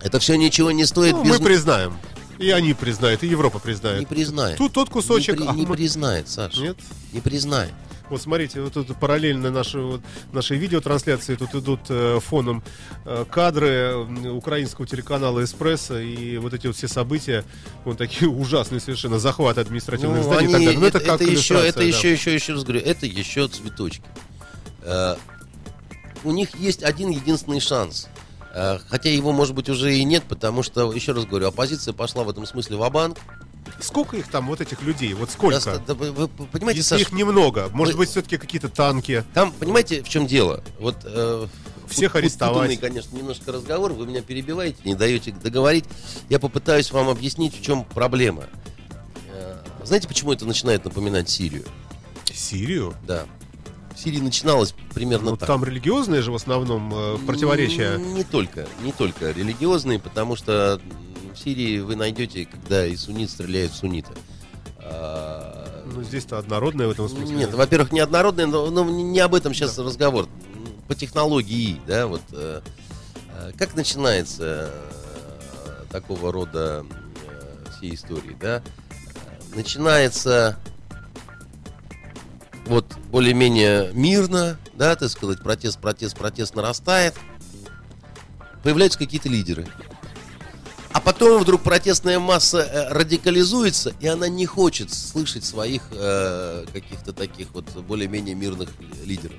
это все ничего не стоит Ну, без... мы признаем. И они признают, и Европа признает. Не признает. Тут тот кусочек, Не, при- а не мы- признает, Саша. Нет? Не признает. Вот смотрите, вот тут параллельно нашей, вот, нашей видеотрансляции тут идут э, фоном э, кадры украинского телеканала «Эспрессо» и вот эти вот все события, вот такие ужасные совершенно, захват административных Ну, зданий и так они- далее. Ну, это, как это еще, это да. еще, еще, еще раз говорю, это еще цветочки. Э, у них есть один единственный шанс. Э, хотя его, может быть, уже и нет, потому что, еще раз говорю, оппозиция пошла в этом смысле в банк Сколько их там, вот этих людей? Вот сколько? вы, вы понимаете, Если Саш, их немного, может вы- быть, все-таки какие-то танки. там, понимаете, в чем дело? Вот э, Всех пут- арестовать. путанный, конечно, немножко разговор, вы меня перебиваете, не даете договорить. Я попытаюсь вам объяснить, в чем проблема. Э, знаете, почему это начинает напоминать Сирию? Сирию? Да. В Сирии начиналось примерно Ну, так. там религиозные же в основном э, противоречия. М, Не только, не только религиозные, потому что в Сирии вы найдете, когда и суннит стреляет в суннита. А, Ну, здесь-то однородное в этом смысле. Нет, во-первых, неоднородные, но, но не об этом сейчас разговор. М, По технологии, да, вот э, э, как начинается э, такого рода э, всей истории, да? Начинается вот более-менее мирно, да, так сказать, протест, протест, протест нарастает, появляются какие-то лидеры. А потом вдруг протестная масса э, радикализуется, и она не хочет слышать своих э, каких-то таких вот более-менее мирных лидеров.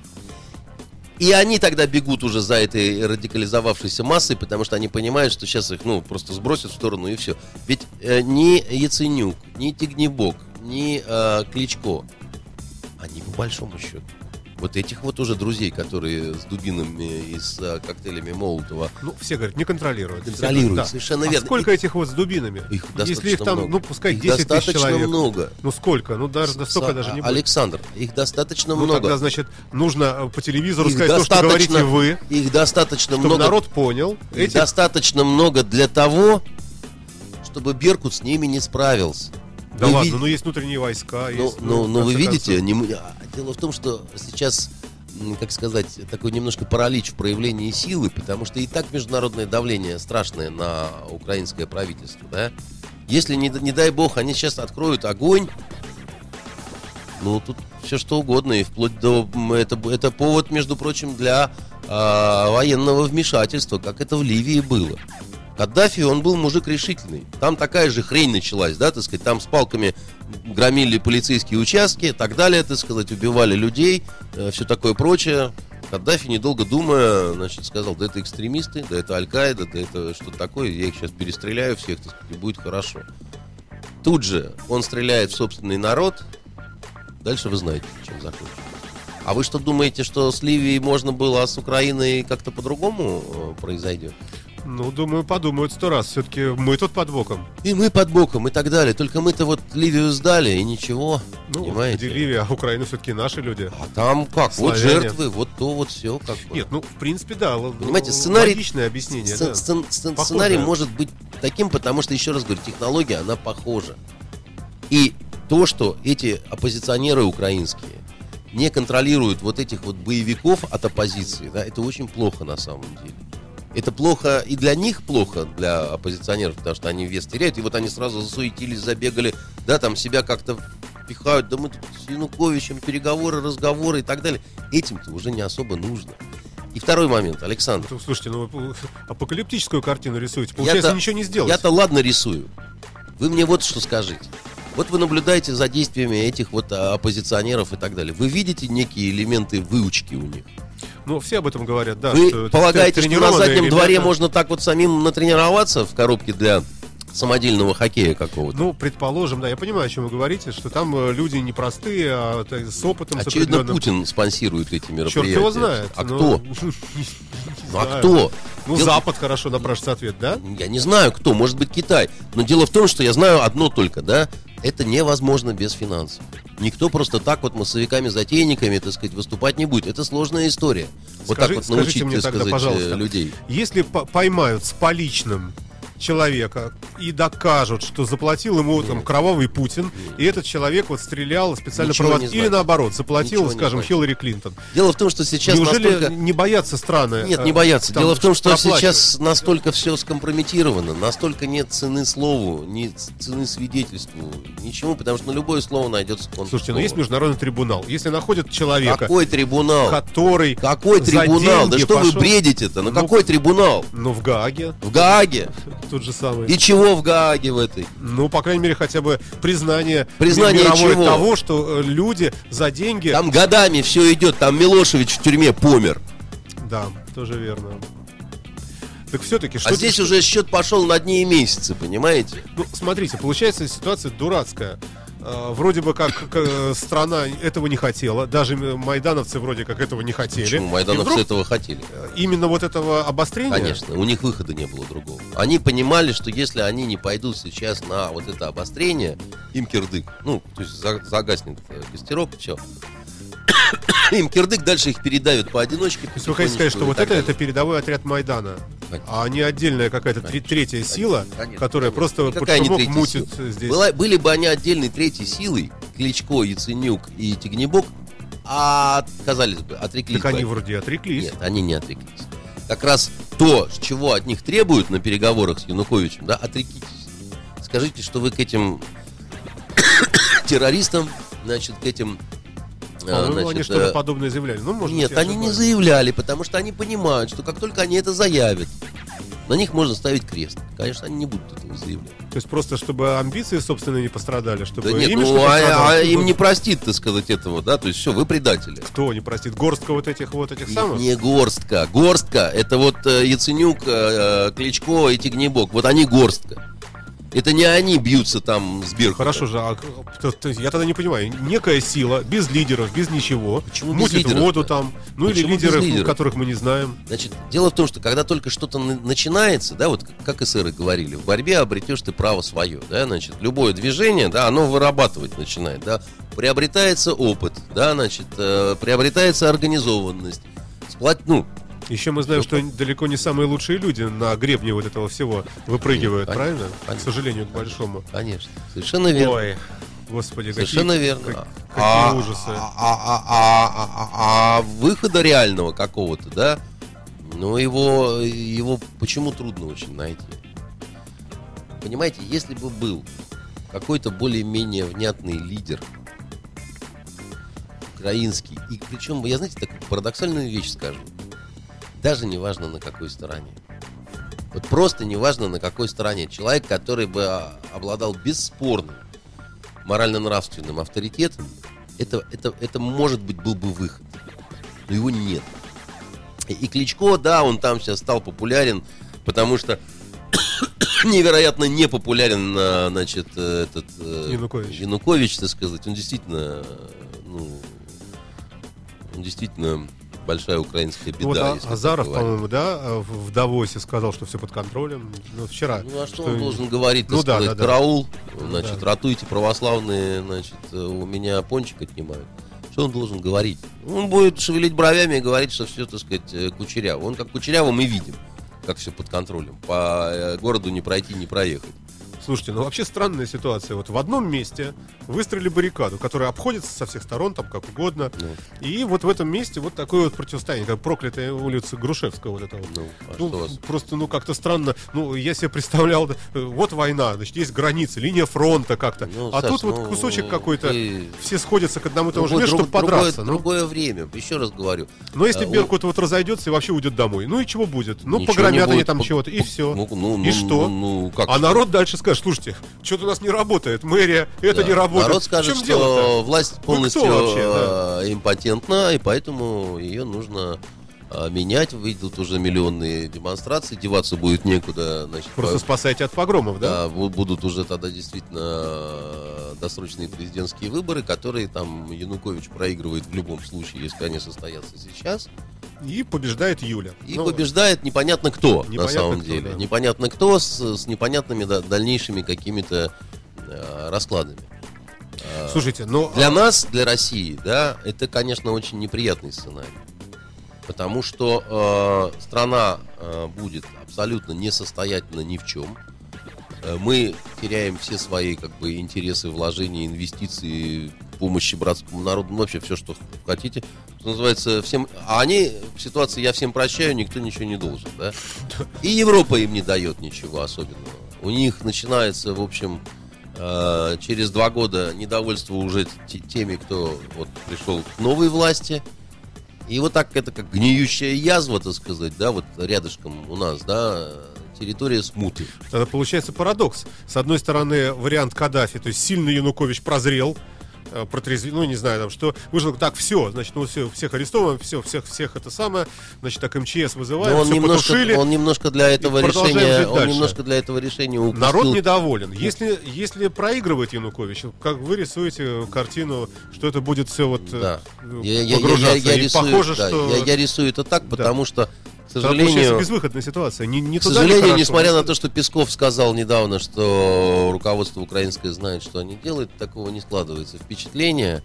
И они тогда бегут уже за этой радикализовавшейся массой, потому что они понимают, что сейчас их, ну, просто сбросят в сторону и все. Ведь э, ни Яценюк, ни Тигнебок, ни э, Кличко, они по большому счету. Вот этих вот уже друзей, которые с дубинами и с э, коктейлями Молотова, Ну, все говорят, не контролируют. Контролируют, да. совершенно А верно. сколько этих вот с дубинами? их Если их там, много. ну, пускай Их 10 тысяч человек. много. Ну, сколько? Ну, даже, да столько даже не а- будет. Александр, их достаточно Ну, много. тогда, значит, нужно э, по телевизору Их сказать то, что говорите вы, Их достаточно много. народ понял. их Этих достаточно много для того, чтобы Беркут с ними не справился. Да Вы ладно, ви- ну есть внутренние войска. Ну, есть, ну, ну, вы конце видите, не а, дело в том, что сейчас, как сказать, такой немножко паралич в проявлении силы, потому что и так международное давление страшное на украинское правительство, да? Если, не, не дай бог, они сейчас откроют огонь, ну, тут все что угодно, и вплоть до... Это, это повод, между прочим, для а, военного вмешательства, как это в Ливии было. Каддафи, он был мужик решительный. Там такая же хрень началась, да, так сказать, там с палками громили полицейские участки, так далее, так сказать, убивали людей, все такое прочее. Каддафи, недолго думая, значит, сказал, да это экстремисты, да это Аль-Каида, да это что-то такое, я их сейчас перестреляю всех, так сказать, и будет хорошо. Тут же он стреляет в собственный народ, дальше вы знаете, чем закончится. А вы что думаете, что с Ливией можно было, а с Украиной как-то по-другому э, произойдет? Ну, думаю, подумают сто раз. Все-таки мы тут под боком. И мы под боком и так далее. Только мы-то вот Ливию сдали и ничего. Ну, понимаете? где Ливия, а Украина все-таки наши люди. А там как? Вот Славяне. жертвы, вот то, вот все. Как бы. Нет, ну, в принципе, да. Понимаете, л- сценарий- Логичное объяснение, Сцен- да. сцен- сцен- Похоже. Сценарий может быть таким, потому что, еще раз говорю, технология, она похожа. И то, что эти оппозиционеры украинские не контролируют вот этих вот боевиков от оппозиции, да, это очень плохо на самом деле. Это плохо и для них плохо, для оппозиционеров, потому что они вес теряют, и вот они сразу засуетились, забегали, да, там себя как-то пихают, да мы тут с Януковичем переговоры, разговоры и так далее. Этим-то уже не особо нужно. И второй момент, Александр. Ну, Слушайте, ну вы апокалиптическую картину рисуете. Получается, ничего не сделать. Я-то ладно рисую. Вы мне вот что скажите. Вот вы наблюдаете за действиями этих вот а, оппозиционеров и так далее. Вы видите некие элементы выучки у них? Ну, все об этом говорят, да. Вы что полагаете, что на заднем дворе ребята. можно так вот самим натренироваться в коробке для самодельного хоккея какого-то? Ну, предположим, да, я понимаю, о чем вы говорите, что там э, люди непростые, а так, с опытом, с Очевидно, определенным. Путин спонсирует эти мероприятия. Черт его знает. А ну, кто? Ну, а кто? Ну, Дело- Запад хорошо напрашивается ответ, да? Я не знаю, кто, может быть, Китай. Но дело в том, что я знаю одно только, да, это невозможно без финансов. Никто просто так вот массовиками-затейниками, так сказать, выступать не будет. Это сложная история. Вот Скажи- так вот научить, мне так тогда, сказать, пожалуйста, э, людей. Если по- поймают с поличным человека и докажут, что заплатил ему там кровавый Путин, и этот человек вот стрелял специально Ничего провод- не или наоборот, заплатил, Ничего скажем. Хиллари Клинтон. Дело в том, что сейчас Неужели настолько... не боятся страны? Нет, э, не боятся. там Дело в том, что сейчас настолько все скомпрометировано, настолько нет цены слову, ни цены свидетельству, ничему, потому что на любое слово найдется контрслово. Слушайте, ну есть международный трибунал. Если находят человека, Какой трибунал? который Какой трибунал? Да что пошел- вы бредите-то? Ну Ну, какой трибунал? Ну, в Гааге, В Гааге? Тот же самый. И чего в Гааге в этой? Ну, по крайней мере, хотя бы признание, Признание мировое чего? того, что э, люди за деньги... Там годами все идет, там Милошевич в тюрьме помер. Да, тоже верно. Так все-таки что А здесь уже счет пошел на дни и месяцы, понимаете? Ну, смотрите, получается ситуация дурацкая. Э, Вроде бы как э, страна этого не хотела, даже м- майдановцы вроде как этого не хотели. Почему майдановцы вдруг, этого хотели? э, именно вот этого обострения. Конечно, у них выхода не было другого. Они понимали, что если они не пойдут сейчас на вот это обострение, им кирдык. Ну, то есть за- загаснет э, костерок, все. Им кирдык, дальше их передавят поодиночке. То есть вы хотите сказать, что вот это, далее. это передовой отряд Майдана, Конечно. а не отдельная какая-то тре- третья сила, Конечно, которая конечно. просто под шумок мутит сила. здесь. Была- были бы они отдельной третьей силой, Кличко, Яценюк и Тигнебок, а отказались бы, отреклись Так бы. они вроде отреклись. Нет, они не отреклись. Как раз то, чего от них требуют на переговорах с Януковичем, да, отрекитесь. Скажите, что вы к этим террористам, значит, к этим... э, По-моему, значит, они что-то э, подобное заявляли. Ну, может Нет, быть, они не заявляли, потому что они понимают, что как только они это заявят, на них можно ставить крест. Конечно, они не будут этого заявлять. То есть просто, чтобы амбиции собственные не пострадали, чтобы Да нет, имидж ну не а, а им не простит, так сказать, этого, да, то есть все, вы предатели. Кто не простит? Горстка вот этих вот этих самых? Не горстка. Горстка это вот э, Яценюк, Кличко и Тигнебок. Вот они горстка. Это не они бьются там с Беркутом. Хорошо же, а то- то я тогда не понимаю. Некая сила, без лидеров, без ничего, Почему без мутит лидеров-то? воду там, ну Почему или лидеров, лидеров? которых мы не знаем. Значит, дело в том, что когда только что-то на- начинается, да, вот как эсеры говорили, в борьбе обретешь ты право свое, да, значит, любое движение, да, оно вырабатывать начинает, да, приобретается опыт, да, значит, э, приобретается организованность, сплот, ну, Еще мы знаем, что далеко не самые лучшие люди на гребне вот этого всего выпрыгивают, правильно? К сожалению, к большому. конечно, совершенно верно. Ой, господи, Совершенно какие, верно. как- А- какие ужасы. А, а- а- а- а- а выхода реального какого-то, да, ну его, его почему трудно очень найти? Понимаете, если бы был какой-то более-менее внятный лидер украинский, и причем, я знаете, такую парадоксальную вещь скажу, даже не важно на какой стороне. Вот просто не важно на какой стороне. Человек, который бы а, обладал бесспорным морально-нравственным авторитетом, это, это, это, может быть, был бы выход. Но его нет. И, и Кличко, да, он там сейчас стал популярен, потому что невероятно не популярен, а, значит, э, этот э, Янукович. Янукович, так сказать. Он действительно, э, ну, он действительно большая украинская беда. Вот а- Азаров, по-моему, да, в Давосе сказал, что все под контролем. Ну, вчера. Ну а что, он должен говорить? Ну Ну, сказать, да, да. караул, значит, Да. ратуйте православные, значит, у меня пончик отнимают. Что он должен говорить? Он будет шевелить бровями и говорить, что все, так сказать, э, кучеряво. Он как кучеряво мы видим, как все под контролем. По э, городу не пройти, не проехать. Слушайте, ну вообще странная ситуация. Вот в одном месте выстроили баррикаду, которая обходится со всех сторон, там как угодно. Ну. И вот в этом месте вот такое вот противостояние, как проклятая улица Грушевского вот это вот. Ну, а Ну, что вас? просто, ну, как-то странно. Ну, я себе представлял, э, вот война, значит, есть границы, линия фронта как-то. Ну, а Саш, тут вот ну, кусочек какой-то, вы- все сходятся к одному и тому же месту, друг- чтобы подраться. другое, ну. другое время, еще раз говорю. Но если А, Беркут вот разойдется и вообще уйдет домой, ну и чего будет? Ну, Ничего погромят они там чего-то, и все. ну, ну, и ну, что? ну, ну, как а народ дальше скажет, слушайте, что-то у нас не работает, мэрия, это Да. не работает. Народ скажет, что дело-то? власть кто полностью вообще, э, импотентна, и поэтому ее нужно менять. Выйдут уже миллионные демонстрации, деваться будет некуда. Значит, Просто по- спасайте от погромов, да? да, бу- будут уже тогда действительно э, досрочные президентские выборы, которые там Янукович проигрывает в любом случае, если они состоятся сейчас. И побеждает Юля. И Ну, побеждает непонятно кто, на Непонятно самом кто, деле. да. Непонятно кто с, с непонятными да- дальнейшими какими-то э, раскладами. Слушайте, ну... Для а, нас, для России, да, это, конечно, очень неприятный сценарий. Потому что э, страна э, будет абсолютно несостоятельна ни в чем. Э, мы теряем все свои как бы, интересы, вложения, инвестиции, помощи братскому народу, ну, вообще все, что хотите. Что называется, всем... А они в ситуации «я всем прощаю, никто ничего не должен». Да? И Европа им не дает ничего особенного. У них начинается, в общем, э, через два года недовольство уже те- теми, кто вот пришел к новой власти. И вот так это как гниющая язва, так сказать, да, вот рядышком у нас, да, территория смуты. Тогда получается парадокс. С одной стороны, вариант Каддафи, то есть сильно Янукович прозрел, э, протрезвел, ну, не знаю, там, что вышло, так, все, значит, ну, все, всех арестовываем, все, всех, всех это самое, значит, так, МЧС вызываем, Но он все немножко, потушили. он немножко для этого решения, он дальше. немножко для этого решения упустил. Народ недоволен. Если, если проигрывает Янукович, как вы рисуете картину, что это будет все вот э, Да. Я, я- я- я и рисую, похоже, да, что я, я рисую это так, потому что, сожалению, безвыходная ситуация. Не, не К сожалению, хорошо. несмотря на то, что Песков сказал недавно, что руководство украинское знает, что они делают, такого не складывается впечатление.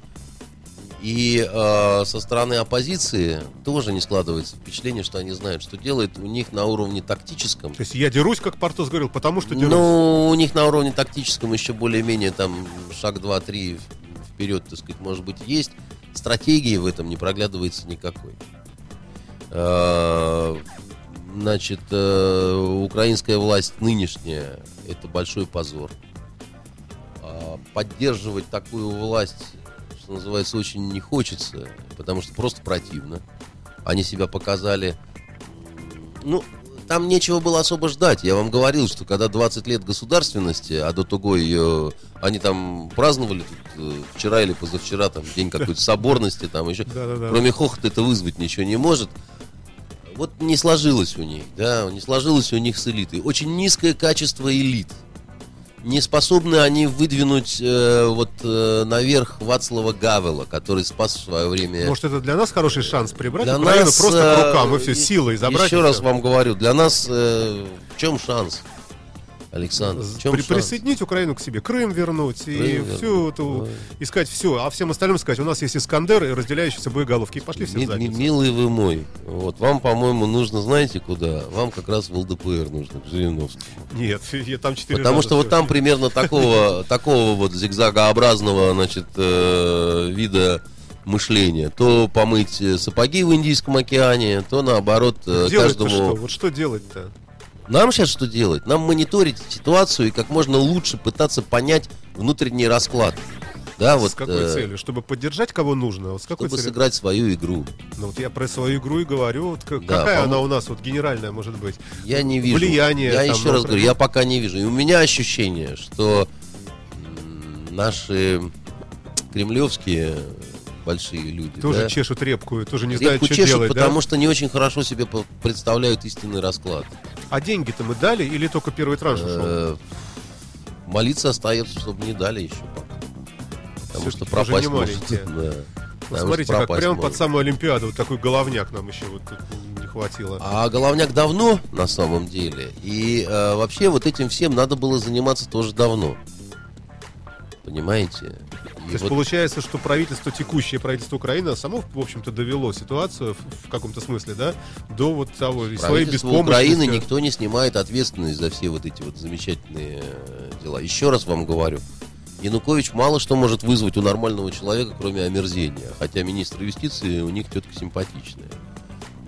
И э, со стороны оппозиции тоже не складывается впечатление, что они знают, что делают. У них на уровне тактическом. То есть я дерусь, как Портос говорил, потому что дерусь. Ну, у них на уровне тактическом еще более-менее там шаг два-три вперед, так сказать, может быть, есть. Стратегии в этом не проглядывается никакой. Э, Значит, э, украинская власть нынешняя – это большой позор. А Поддерживать такую власть, что называется, очень не хочется, потому что просто противно. Они себя показали ну, там нечего было особо ждать. Я вам говорил, что когда 20 лет государственности, а до того ее они там праздновали тут, э, вчера или позавчера, там день какой-то соборности, там еще. Кроме хохота это вызвать ничего не может. Вот не сложилось у них, да, не сложилось у них с элитой. Очень низкое качество элит. Не способны они выдвинуть э, вот э, наверх Вацлава Гавела, который спас в свое время Может, это для нас хороший шанс прибрать для Украину нас, просто э, к рукам и все, силой забрать. Еще раз вам говорю, для нас э, в чем шанс, Александр? Чем При- присоединить Украину к себе, Крым вернуть и Крым всю вернуть, эту да. искать все, а всем остальным сказать, у нас есть Искандер и разделяющиеся боеголовки, и пошли все Ми- милый вы мой, вот вам, по-моему, нужно, знаете, куда? Вам как раз в ЛДПР нужно, к Жириновскому. Нет, я там четыре Потому что вот там примерно такого, такого вот зигзагообразного, значит, э, вида мышления. То помыть сапоги в Индийском океане, то наоборот э, Делать-то каждому... что? Вот что делать-то? Нам сейчас что делать? Нам мониторить ситуацию и как можно лучше пытаться понять внутренний расклад. Да, вот, с какой э, целью? Чтобы поддержать кого нужно? Вот с какой чтобы целью? сыграть свою игру. Ну вот я про свою игру и говорю. Вот к- Да, какая она у нас вот генеральная может быть? Я не вижу. Влияние Я там еще на раз говорю, я пока не вижу. И у меня ощущение, что наши кремлевские большие люди Тоже да, чешут репку, тоже не знают, репку что чешут, делать, да? потому что не очень хорошо себе представляют истинный расклад. А деньги-то мы дали или только первый транш ушел? Э, Молиться остается, чтобы не дали еще пока. Потому что пропасть может. Да. Смотрите, как прямо под самую Олимпиаду вот такой головняк нам еще вот тут не хватило. А головняк давно, на самом деле. И э, вообще вот этим всем надо было заниматься тоже давно. Понимаете? И То есть вот- получается, что правительство, текущее правительство Украины, само, в общем-то, довело ситуацию в, в каком-то смысле, да, до вот того своей беспомощности. Украины никто не снимает ответственность за все вот эти вот замечательные э, дела. Еще раз вам говорю, Янукович мало что может вызвать у нормального человека, кроме омерзения. Хотя министр юстиции у них тетка симпатичная.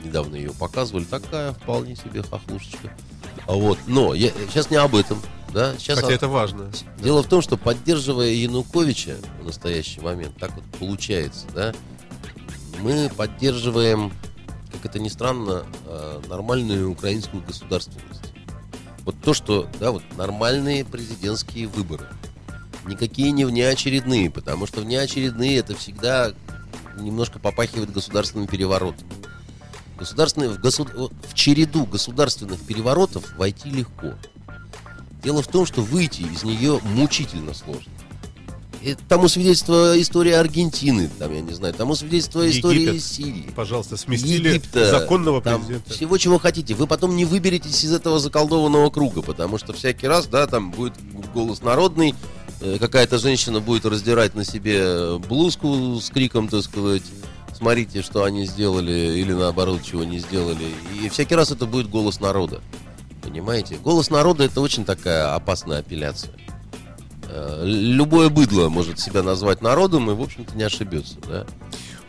Недавно ее показывали, такая вполне себе хохлушечка. А вот, но я сейчас не об этом, да, сейчас Хотя о- это важно. Дело в том, что поддерживая Януковича в настоящий момент, так вот получается, да, мы поддерживаем, как это ни странно, э, нормальную украинскую государственность. Вот то, что, да, вот нормальные президентские выборы. Никакие не внеочередные, потому что внеочередные это всегда немножко попахивает государственным переворотом. Государственные, в, госу- в череду государственных переворотов войти легко. Дело в том, что выйти из нее мучительно сложно. И тому свидетельство история Аргентины, там, я не знаю, тому свидетельство истории Египет. Сирии. Пожалуйста, сместили Египта, законного там президента. всего, чего хотите. Вы потом не выберетесь из этого заколдованного круга, потому что всякий раз, да, там будет голос народный, э, какая-то женщина будет раздирать на себе блузку с криком, так сказать, смотрите, что они сделали, или наоборот, чего не сделали. И всякий раз это будет голос народа. Понимаете? Голос народа это очень такая опасная апелляция. Э, Любое быдло может себя назвать народом и, в общем-то, не ошибется, да?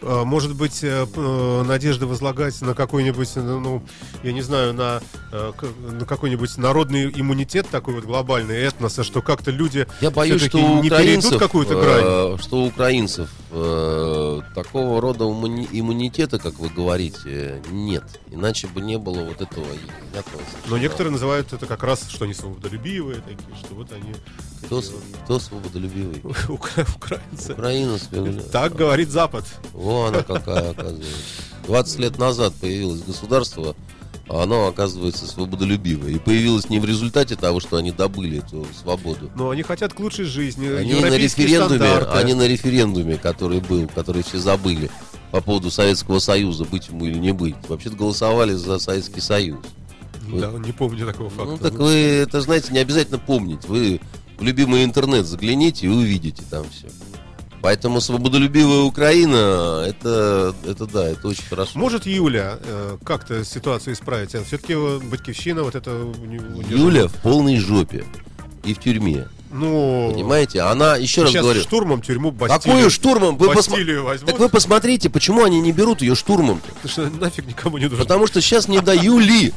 А, Может быть, э, э, надежды возлагать на какой-нибудь, э, ну, я не знаю, на, на какой-нибудь народный иммунитет такой вот глобальный этноса, что как-то люди Я боюсь, что не перейдут какую-то грань. что у украинцев такого рода иммуни- иммунитета, как вы говорите, нет. Иначе бы не было вот этого Но некоторые называют это как раз, что они свободолюбивые такие, что вот они Кто, такие кто свободолюбивый? украинцы. Свободолюбивая. Так говорит Запад. Во она какая, оказывается. 20 лет назад появилось государство, а оно, оказывается, свободолюбивое. И появилось не в результате того, что они добыли эту свободу. Но они хотят к лучшей жизни, Они на референдуме, стандарты. они на референдуме, который был, который все забыли по поводу Советского Союза, быть ему или не быть. Вообще-то голосовали за Советский Союз. Да, не помню такого факта. Ну так вы, это знаете, не обязательно помнить. Вы в любимый интернет загляните и увидите там все. Поэтому свободолюбивая Украина, это, это да, это очень хорошо. Может Юля э, как-то ситуацию исправить? Все-таки Батьковщина вот это... Юля в полной жопе и в тюрьме. Ну... Понимаете? Она, еще раз говорю, штурмом тюрьму Бастилию. какую штурмом? Вы посма- Бастилию возьмут. Так вы посмотрите, почему они не берут ее штурмом Потому что нафиг никому не нужен. Потому что сейчас не до Юли.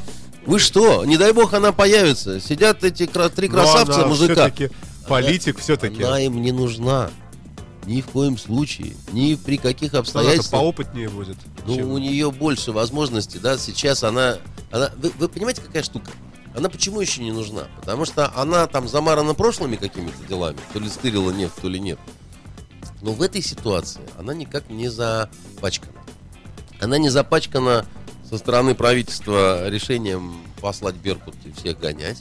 Вы что? Не дай бог она появится. Сидят эти три Но красавца мужика. политик все-таки. Она им не нужна. Ни в коем случае. Ни при каких Она обстоятельствах. поопытнее будет. Ну, чем- у нее больше возможностей, да, сейчас она... она вы, вы понимаете, какая штука? Она почему еще не нужна? Потому что она там замарана прошлыми какими-то делами, то ли стырила нефть, то ли нет. Но в этой ситуации она никак не запачкана. Она не запачкана со стороны правительства решением послать Беркут и всех гонять.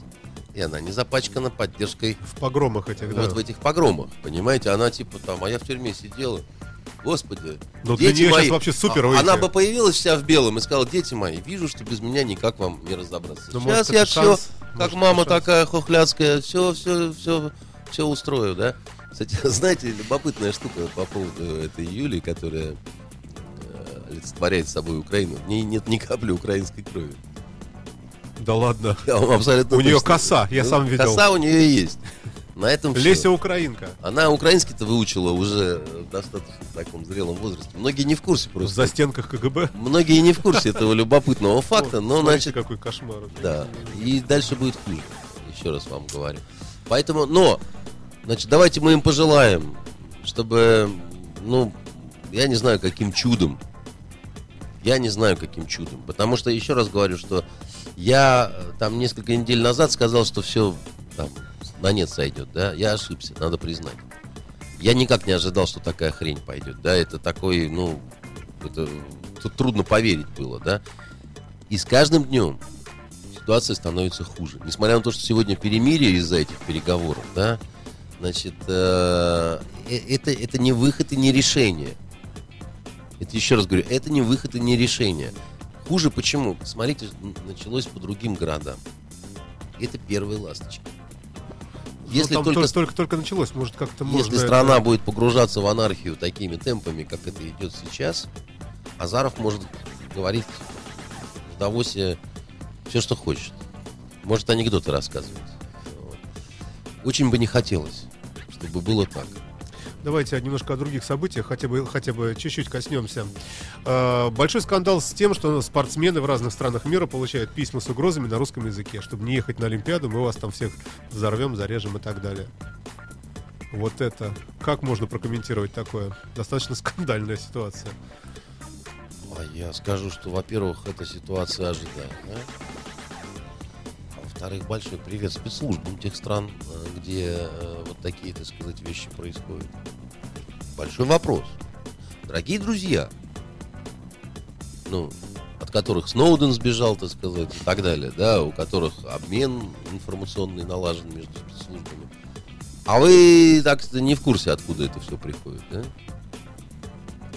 И она не запачкана поддержкой в погромах этих, да. вот в этих погромах. Понимаете, она типа там, а я в тюрьме сидела. Господи. Ну, для дети нее мои. сейчас вообще супер А- выйти. Она бы появилась вся в белом и сказала, дети мои, вижу, что без меня никак вам не разобраться. Ну, Сейчас может, я все, шанс. как Может, мама шанс. такая хохляцкая, все, все, все, все устрою, да? Кстати, знаете, любопытная штука по поводу этой Юли, которая э, олицетворяет собой Украину. В ней нет ни капли украинской крови. Да ладно. Абсолютно У нее коса, я Ну, сам видел. Коса у нее есть. На этом. Леся Украинка. Она украинский-то выучила уже в достаточно таком зрелом возрасте. Многие не в курсе В просто. застенках КГБ. Многие не в курсе этого любопытного факта, но, значит, какой кошмар. да. И дальше будет хуже. Еще раз вам говорю. Поэтому, но, значит, давайте мы им пожелаем, чтобы, ну, я не знаю, каким чудом. Я не знаю, каким чудом. Потому что, еще раз говорю, что я э, там несколько недель назад сказал, что все там на нет сойдет, да. Я ошибся, надо признать. Я никак не ожидал, что такая хрень пойдет, да. Это такой, ну, это тут трудно поверить было, да. И с каждым днем ситуация становится хуже. Несмотря на то, что сегодня перемирие из-за этих переговоров, да, значит, э, э, это, это не выход и не решение. Это еще раз говорю, это не выход и не решение. Хуже почему? Смотрите, началось по другим городам. Это первые ласточки. Если ну, только, только, только началось, может как-то Если страна это... будет погружаться в анархию такими темпами, как это идет сейчас, Азаров может говорить в Давосе все, что хочет. Может анекдоты рассказывать. Очень бы не хотелось, чтобы было так. Давайте немножко о других событиях, хотя бы, хотя бы чуть-чуть коснемся. А, большой скандал с тем, что спортсмены в разных странах мира получают письма с угрозами на русском языке. Чтобы не ехать на Олимпиаду, мы вас там всех взорвем, зарежем и так далее. Вот это. Как можно прокомментировать такое? Достаточно скандальная ситуация. А я скажу, что, во-первых, эта ситуация ожидаемая. Во-вторых, большой привет спецслужбам тех стран, э, где э, вот такие, так сказать, вещи происходят. Большой вопрос. Дорогие друзья, ну, от которых Сноуден сбежал, так сказать, и так далее, да, у которых обмен информационный налажен между спецслужбами. А вы так не в курсе, откуда это все приходит, да?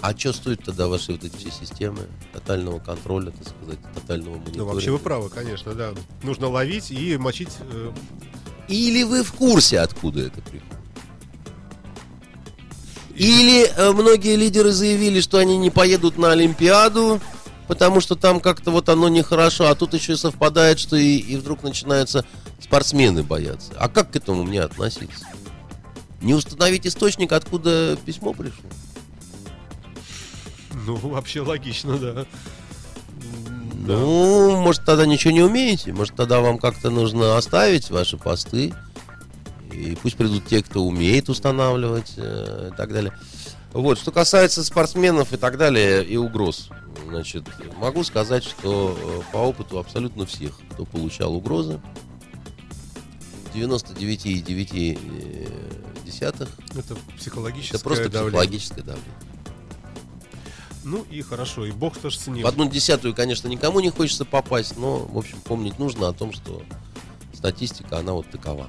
А что стоит тогда ваши вот эти все системы тотального контроля, так сказать, тотального мониторинга? Ну, вообще вы правы, конечно, да. Нужно ловить и мочить. Э... Или вы в курсе, откуда это приходит? Или э, многие лидеры заявили, что они не поедут на Олимпиаду, потому что там как-то вот оно нехорошо, а тут еще и совпадает, что и, и вдруг начинаются спортсмены бояться. А как к этому мне относиться? Не установить источник, откуда письмо пришло? Ну, вообще логично, да. Ну, да. может, тогда ничего не умеете. Может, тогда вам как-то нужно оставить ваши посты. И пусть придут те, кто умеет устанавливать э, и так далее. Вот, что касается спортсменов и так далее, и угроз. Значит, могу сказать, что э, по опыту абсолютно всех, кто получал угрозы, 99,9 Это психологическое Это просто давление. психологическое давление. Ну и хорошо, и бог тоже ценил. В одну десятую, конечно, никому не хочется попасть, но, в общем, помнить нужно о том, что статистика, она вот такова.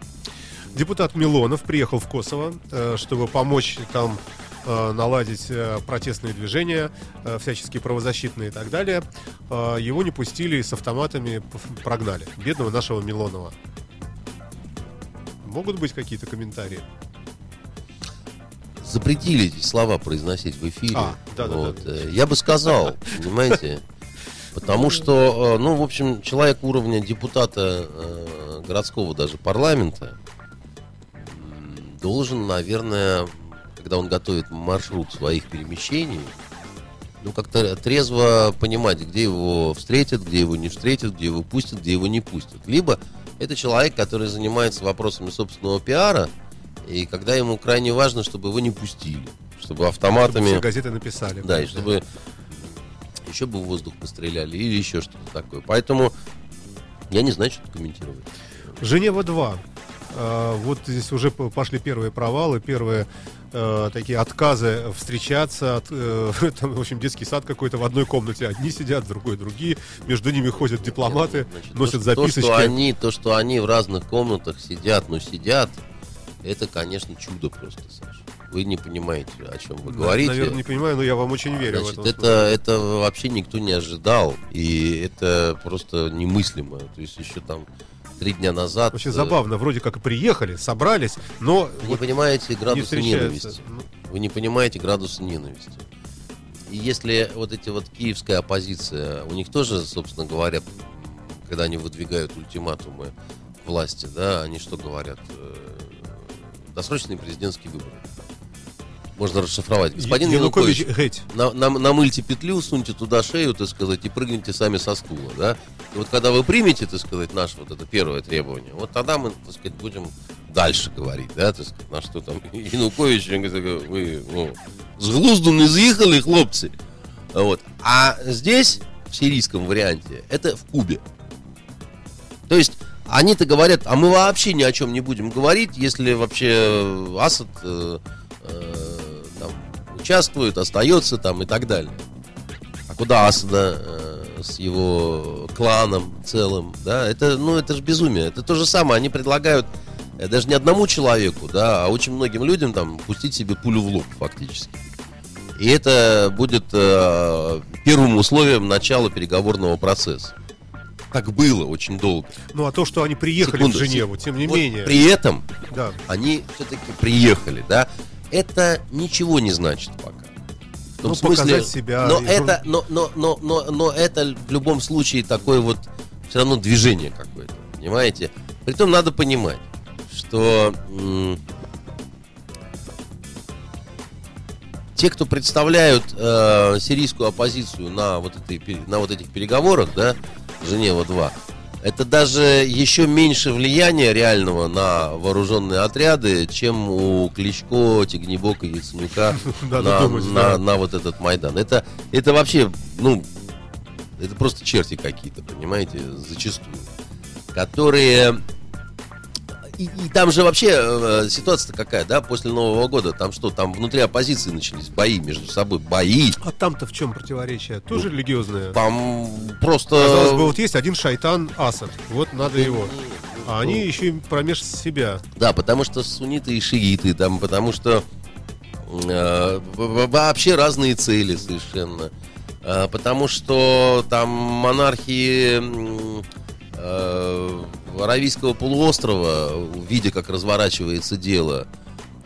Депутат Милонов приехал в Косово, э, чтобы помочь там э, наладить э, протестные движения, всяческие правозащитные и так далее. Его не пустили с автоматами, прогнали. Бедного нашего Милонова. Могут быть какие-то комментарии? Запретили эти слова произносить в эфире. А, да, вот. да, да. Я бы сказал, понимаете, потому что, э, ну, в общем, человек уровня депутата э, городского даже парламента должен, наверное, когда он готовит маршрут своих перемещений, ну, как-то трезво понимать, где его встретят, где его не встретят, где его пустят, где его не пустят. Либо это человек, который занимается вопросами собственного пиара – и когда ему крайне важно, чтобы его не пустили, чтобы автоматами... Чтобы газеты написали. Да, и чтобы еще бы в воздух постреляли или еще что-то такое. Поэтому я не знаю, что комментировать. Женева-2. А, вот здесь уже пошли первые провалы, первые э, такие отказы встречаться. От, э, там, в общем, детский сад какой-то в одной комнате. Одни сидят, другой другие. Между ними ходят дипломаты, Значит, носят то, записочки. То что, они, то, что они в разных комнатах сидят, но сидят, это, конечно, чудо просто, Саша. Вы не понимаете, о чем вы говорите. Наверное, не понимаю, но я вам очень верю Значит, в это, это вообще никто не ожидал. И это просто немыслимо. То есть еще там три дня назад... Вообще забавно, вроде как и приехали, собрались, но... Вы не понимаете градуса не ненависти. Ну. Вы не понимаете градуса ненависти. И если вот эти вот киевская оппозиция, у них тоже, собственно говоря, когда они выдвигают ультиматумы власти, да, они что говорят? Досрочные президентские выборы. Можно расшифровать. Господин Янукович, Янукович на, на, намыльте петлю, суньте туда шею, так сказать, и прыгните сами со стула, да? И вот когда вы примете, так сказать, наше вот это первое требование, вот тогда мы, так сказать, будем дальше говорить, да, так сказать, на что там Янукович, вы, ну, с глузду не заехали, хлопцы. Вот. А здесь, в сирийском варианте, это в Кубе. То есть они-то говорят, а мы вообще ни о чем не будем говорить, если вообще э, Асад э, э, там, участвует, остается там и так далее. А куда Асада э, с его кланом целым, да, это, ну, это же безумие. Это то же самое, они предлагают э, даже не одному человеку, да, а очень многим людям там пустить себе пулю в лоб фактически. И это будет э, первым условием начала переговорного процесса. Так было очень долго. Ну, а то, что они приехали Секунду, в Женеву, тем не Вот менее. При этом Да. они все-таки приехали, да? Это ничего не значит пока. В том Ну, смысле- показать себя Но и это, но, но, но, но, но это в любом случае такое вот все равно движение какое-то, понимаете? Притом надо понимать, что м, те, кто представляют э, сирийскую оппозицию на вот, этой, на вот этих переговорах, да, Женева-2, это даже еще меньше влияния реального на вооруженные отряды, чем у Кличко, Тигнебока Яценюка на вот этот Майдан. Это, это вообще, ну, это просто черти какие-то, понимаете, зачастую. Которые... И, и там же вообще э, ситуация какая, да, после Нового года? Там что, там внутри оппозиции начались бои между собой, бои. А там-то в чем противоречие? Тоже религиозное? Там просто... Казалось бы, вот есть один шайтан Асад, вот надо его. А они еще и промеж себя. Да, потому что сунниты и шииты, там, потому что э, вообще разные цели совершенно. Э, потому что там монархии э, Аравийского полуострова, видя, как разворачивается дело,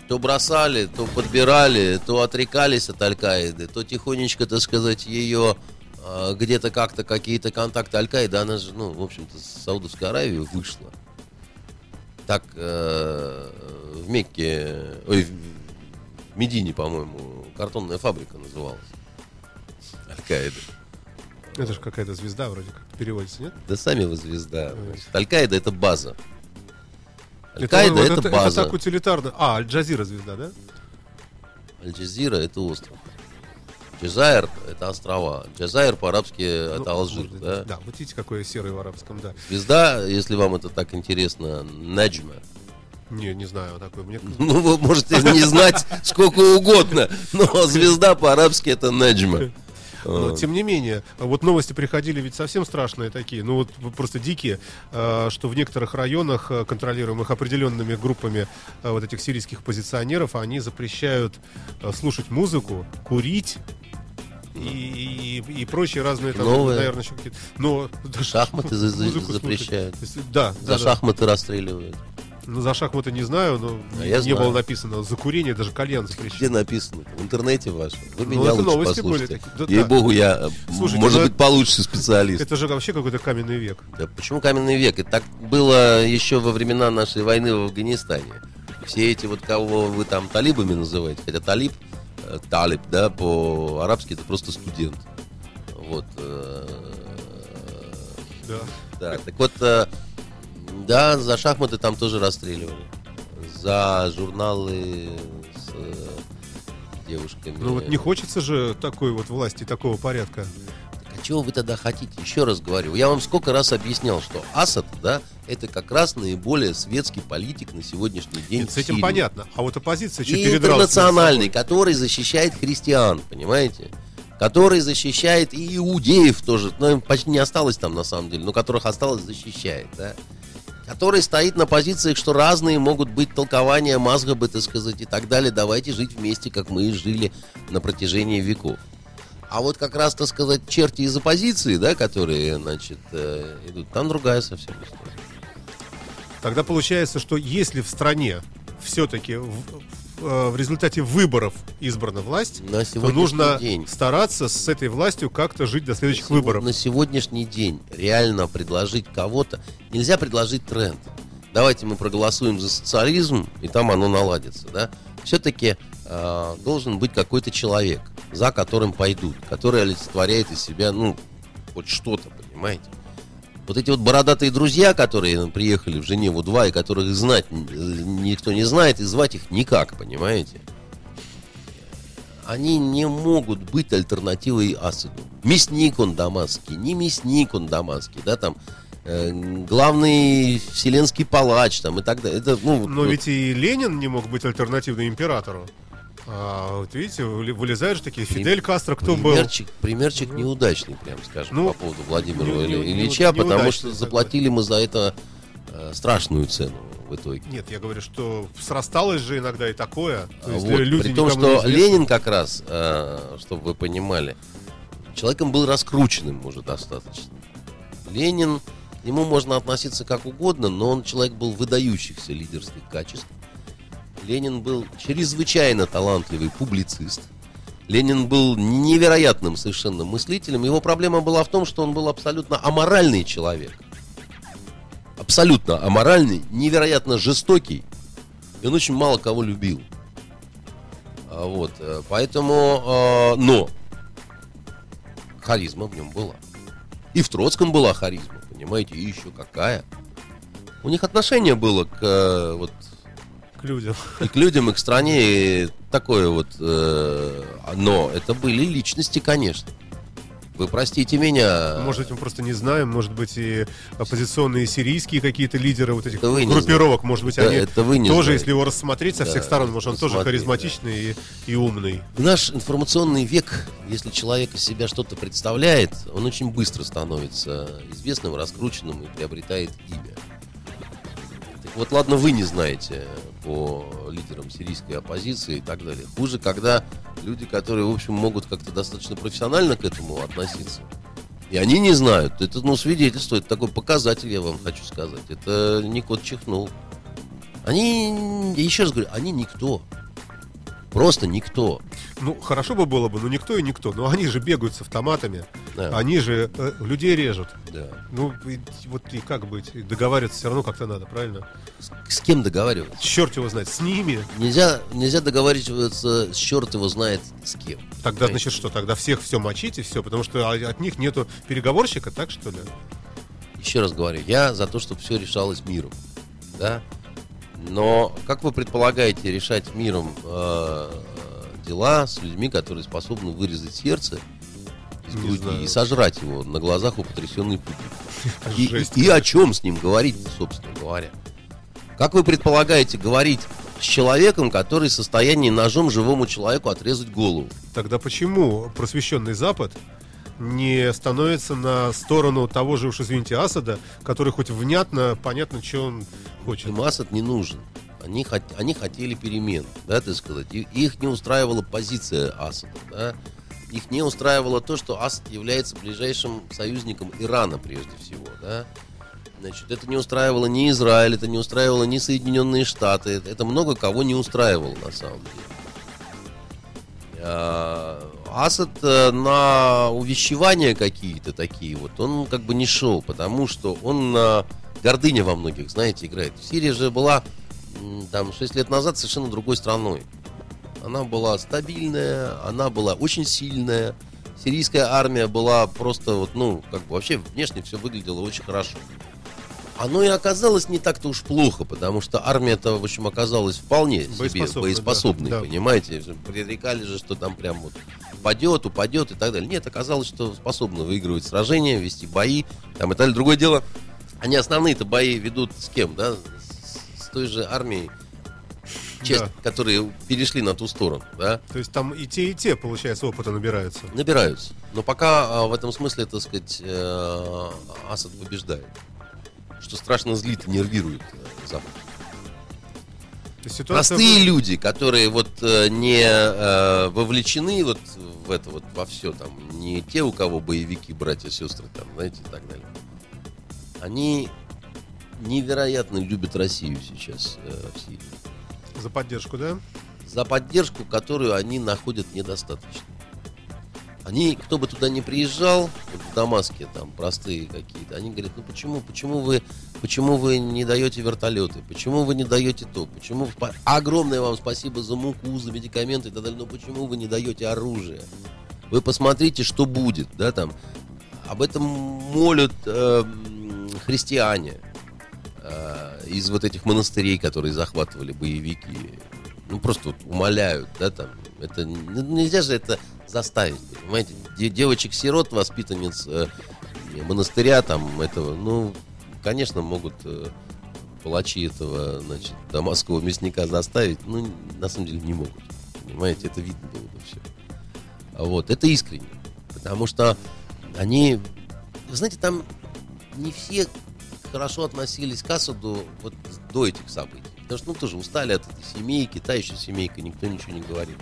то бросали, то подбирали, то отрекались от Аль-Каиды, то тихонечко, так сказать, ее э, где-то как-то какие-то контакты Аль-Каиды, она же, ну, в общем-то, с Саудовской Аравии вышла. Так э, в Мекке, ой, в Медине, по-моему, картонная фабрика называлась. Аль-Каида. Это же какая-то звезда вроде как переводится, нет? Да сами вы звезда. Аль-Каида это база. Это, Аль-Каида вот это, это база. так утилитарно. А, Аль-Джазира звезда, да? Аль-Джазира это остров. Джазайр это острова. Джазайр по-арабски это Ну, Алжир, может быть, да? Да, вот видите, какое серое в арабском, да. Звезда, если вам это так интересно, Наджма. Не, не знаю такой. Мне... Ну, вы можете не знать сколько угодно, но звезда по-арабски это Наджма. Но, тем не менее, вот новости приходили ведь совсем страшные такие, ну вот просто дикие, э, что в некоторых районах, э, контролируемых определенными группами вот этих сирийских позиционеров, они запрещают слушать музыку, курить и, и, и прочие разные там, Новое. наверное, еще какие-то. Но Шахматы за- за- запрещают. Есть, Да, За да, да. шахматы расстреливают. Ну, за шахматы не знаю, но А не я знаю. было написано. За курение даже кальян Где запрещен. написано? В интернете вашем. Вы Ну, меня это лучше новости были послушайте. такие. Да. Ей-богу, я, Слушайте, может ну быть, получше специалист. Это же вообще какой-то каменный век. Да почему каменный век? Это так было еще во времена нашей войны в Афганистане. Все эти вот, кого вы там талибами называете, хотя талиб, э, талиб, да, по-арабски это просто студент. Вот. э, Да. Да, так вот, э, да, за шахматы там тоже расстреливали. За журналы с э, девушками. Ну вот не хочется же такой вот власти, такого порядка. А чего вы тогда хотите? Еще раз говорю, я вам сколько раз объяснял, что Асад, да, это как раз наиболее светский политик на сегодняшний день. Нет, с этим Сирии. понятно. А вот оппозиция что И интернациональный, который защищает христиан, понимаете? Который защищает и иудеев тоже, ну, им почти не осталось там на самом деле, но которых осталось защищает, да? Который стоит на позициях, что разные могут быть толкования мазгабы, так сказать, и так далее. Давайте жить вместе, как мы и жили на протяжении веков. А вот как раз, так сказать, черти из оппозиции, да, которые, значит, э, идут, там другая совсем история. Тогда получается, что если в стране все-таки в, в- результате выборов избрана власть, На то нужно день стараться с этой властью как-то жить до следующих Сего- выборов. На сегодняшний день реально предложить кого-то нельзя предложить тренд. Давайте мы проголосуем за социализм, и там оно наладится, да? Все-таки должен быть какой-то человек, за которым пойдут, который олицетворяет из себя, ну, хоть что-то, понимаете? Вот эти вот бородатые друзья, которые ну, приехали в Женеву 2, и которых знать э, никто не знает, и звать их никак, понимаете? они не могут быть альтернативой Асаду. Мясник он дамасский, не мясник он дамасский, да, там э, главный вселенский палач там и так далее. Это, ну, Но вот ведь и Ленин не мог быть альтернативным императору. А вот видите, вылезают же такие Фидель Кастро, кто был? примерчик, примерчик неудачный, прям скажем, Ну, по поводу Владимира не- не- Ильи- не- Ильича, потому что заплатили мы за это э, страшную цену в итоге. Нет, я говорю, что срасталось же иногда и такое. То есть Вот, люди при том, что. Ленин как раз, э, чтобы вы понимали, человеком был раскрученным уже достаточно. Ленин, ему можно относиться как угодно, но он человек был выдающихся лидерских качеств. Ленин был чрезвычайно талантливый публицист. Ленин был невероятным совершенно мыслителем. Его проблема была в том, что он был абсолютно аморальный человек. Абсолютно аморальный, невероятно жестокий. И он очень мало кого любил. А, Вот, э, поэтому, э, но харизма в нем была. И в Троцком была харизма, понимаете, и еще какая. У них отношение было к, э, вот, к людям. и к людям, и к стране, и такое вот. э, но это были личности, конечно. Вы простите меня. Может быть, мы просто не знаем, может быть, и оппозиционные сирийские какие-то лидеры вот этих группировок, может быть, Да, они это вы не тоже, знаете. если его рассмотреть со Да, всех сторон, может, он тоже харизматичный и, и умный. В наш информационный век, если человек из себя что-то представляет, он очень быстро становится известным, раскрученным и приобретает имя. Вот, ладно, вы не знаете по лидерам сирийской оппозиции и так далее. Хуже, когда люди, которые, в общем, могут как-то достаточно профессионально к этому относиться, и они не знают. Это, ну, свидетельство, это такой показатель, я вам хочу сказать. Это не кот чихнул. Они, я еще раз говорю, они никто. Просто никто. Ну, хорошо бы было бы, но никто и никто. Но они же бегают с автоматами, Да. они же э, людей режут. Да. Ну, и, вот и как быть? И договариваться все равно как-то надо, правильно? С кем договариваться? Черт его знает, с ними. Нельзя, нельзя договариваться с черт его знает с кем. Тогда, Понимаете? значит, что? Тогда всех все мочить и все, потому что от них нету переговорщика, так что ли? Еще раз говорю, я за то, чтобы все решалось миром. Да? Но как вы предполагаете решать миром э, дела с людьми, которые способны вырезать сердце из Не груди знаю. и сожрать его на глазах у потрясенной публики? И, Жесть. и- и о чем с ним говорить, собственно говоря? Как вы предполагаете говорить с человеком, который в состоянии ножом живому человеку отрезать голову? Тогда почему просвещенный Запад не становится на сторону того же уж, извините, Асада, который хоть внятно, понятно, что он хочет? Им Асад не нужен. Они, хот- они хотели перемен, да, так сказать. Их не устраивала позиция Асада, да. Их не устраивало то, что Асад является ближайшим союзником Ирана, прежде всего, да. Значит, это не устраивало ни Израиль, это не устраивало ни Соединенные Штаты. Это, много кого не устраивало, на самом деле. А, Асад э, на увещевания какие-то такие вот, он как бы не шел, потому что он э, гордыня во многих, знаете, играет. Сирия же была там 6 лет назад совершенно другой страной. Она была стабильная, она была очень сильная. Сирийская армия была просто вот, ну, как бы вообще внешне все выглядело очень хорошо. Оно и оказалось не так-то уж плохо, потому что армия-то, в общем, оказалась вполне себе Боеспособной, да, да. понимаете? Предрекали же, что там прям вот упадет, упадет и так далее. Нет, оказалось, что способны выигрывать сражения, вести бои, там и так далее. Другое дело, они основные-то бои ведут с кем, да? С, той же армией, часть, Да. которые перешли на ту сторону, да? То есть там и те, и те, получается, опыта набираются. Набираются. Но пока а, в этом смысле, так сказать, э, Асад побеждает. Что страшно злит и нервирует э, Запад. Ситуация Простые люди, которые вот э, не э, вовлечены вот в это вот во все там, не те, у кого боевики, братья, сестры там, знаете, и так далее. Они невероятно любят Россию сейчас э, в Сирии. за поддержку, да? за поддержку, которую они находят недостаточно. Они, кто бы туда ни приезжал, вот в Дамаске там простые какие-то, они говорят, ну почему, почему вы, почему вы не даете вертолеты, почему вы не даете то, почему огромное вам спасибо за муку, за медикаменты и так далее, но почему вы не даете оружие? Вы посмотрите, что будет, да, там. Об этом молят э, христиане э, из вот этих монастырей, которые захватывали боевики. Ну, просто вот умоляют, да, там. Это ну, нельзя же это заставить, понимаете? Де- Девочек-сирот, воспитанниц э, монастыря, там, этого, ну, конечно, могут э, палачи этого, значит, дамасского мясника заставить, ну, на самом деле не могут. Понимаете, это видно было бы все. Вот, это искренне. Потому что они, знаете, там не все хорошо относились к Асаду вот до этих событий. Потому что, ну, тоже устали от этой семейки, та еще семейка, никто ничего не говорит.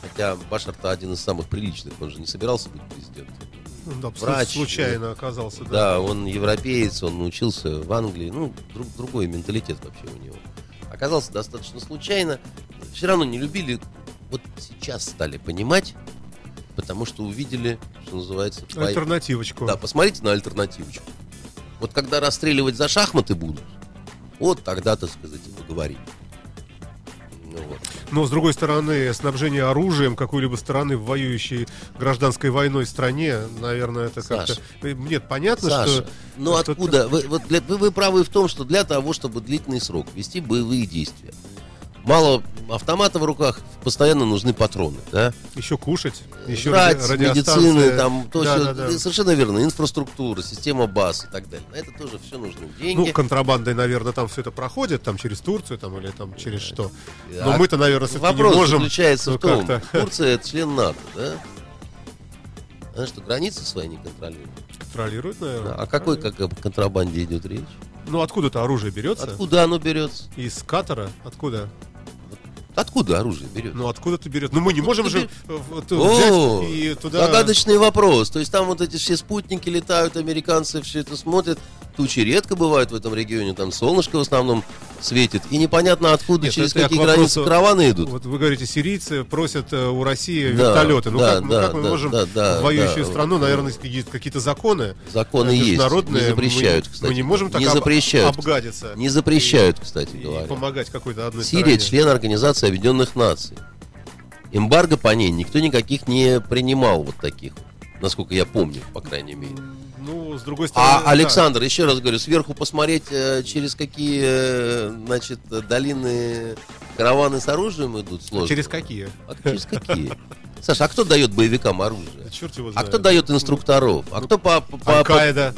Хотя Башар-то один из самых приличных, он же не собирался быть президентом. Ну, да, Врач, случайно оказался, да. Да, он европеец, он учился в Англии, ну, друг, другой менталитет вообще у него. Оказался достаточно случайно. Все равно не любили, вот сейчас стали понимать, потому что увидели, что называется... Альтернативочку. Да, посмотрите на альтернативочку. Вот когда расстреливать за шахматы будут, вот тогда, так сказать, и поговорим. Ну, вот. Но, с другой стороны, снабжение оружием какой-либо страны в воюющей гражданской войной стране, наверное, это как-то... Э, Нет, понятно, Саша, что... ну что- откуда? Вы, вот для- вы, вы правы в том, что для того, чтобы длительный срок вести боевые действия, мало автомата в руках, постоянно нужны патроны, да? Еще кушать, еще радиостанция. медицины, там, то, Да, всё. да, да. совершенно верно, инфраструктура, система баз и так далее. На это тоже все нужны деньги. Ну, контрабандой, наверное, там все это проходит, там через Турцию, там или там через что. Но А мы-то, наверное, не Вопрос можем. заключается ну, в том, как-то Турция это член НАТО, да? Она что, границы свои не контролирует? контролирует, наверное. А о какой как контрабанде идет речь? Ну, откуда-то оружие берется? Откуда оно берется? Из Катара? Откуда? Откуда оружие берется? Ну, откуда-то берет? Ну, мы не можем же э, взять и туда... загадочный вопрос. То есть там вот эти все спутники летают, американцы все это смотрят. Тучи редко бывают в этом регионе, там солнышко в основном светит. И непонятно откуда, Нет, через какие вопросу- границы караваны идут. Вот вы говорите, сирийцы просят э, у России Да, вертолеты. Ну, да, как, мы- да, как мы да, можем да, да, в воюющую да. страну, наверное, есть какие-то законы Законы э, есть, международные. не запрещают, мы, кстати. Мы не можем так Не запрещают. обгадиться Не запрещают, кстати и говоря. помогать какой-то одной Сирия стороне. член Организации Объединенных Наций. Эмбарго по ней никто никаких не принимал вот таких, насколько я помню, по крайней мере. Ну, с другой стороны... А да. Александр, еще раз говорю, сверху посмотреть, э, через какие, э, значит, долины караваны с оружием идут сложно. Через какие? А через какие? Саша, а кто дает боевикам оружие? Черт его А знает. кто дает инструкторов? А кто по... по- по- Аль-Каида.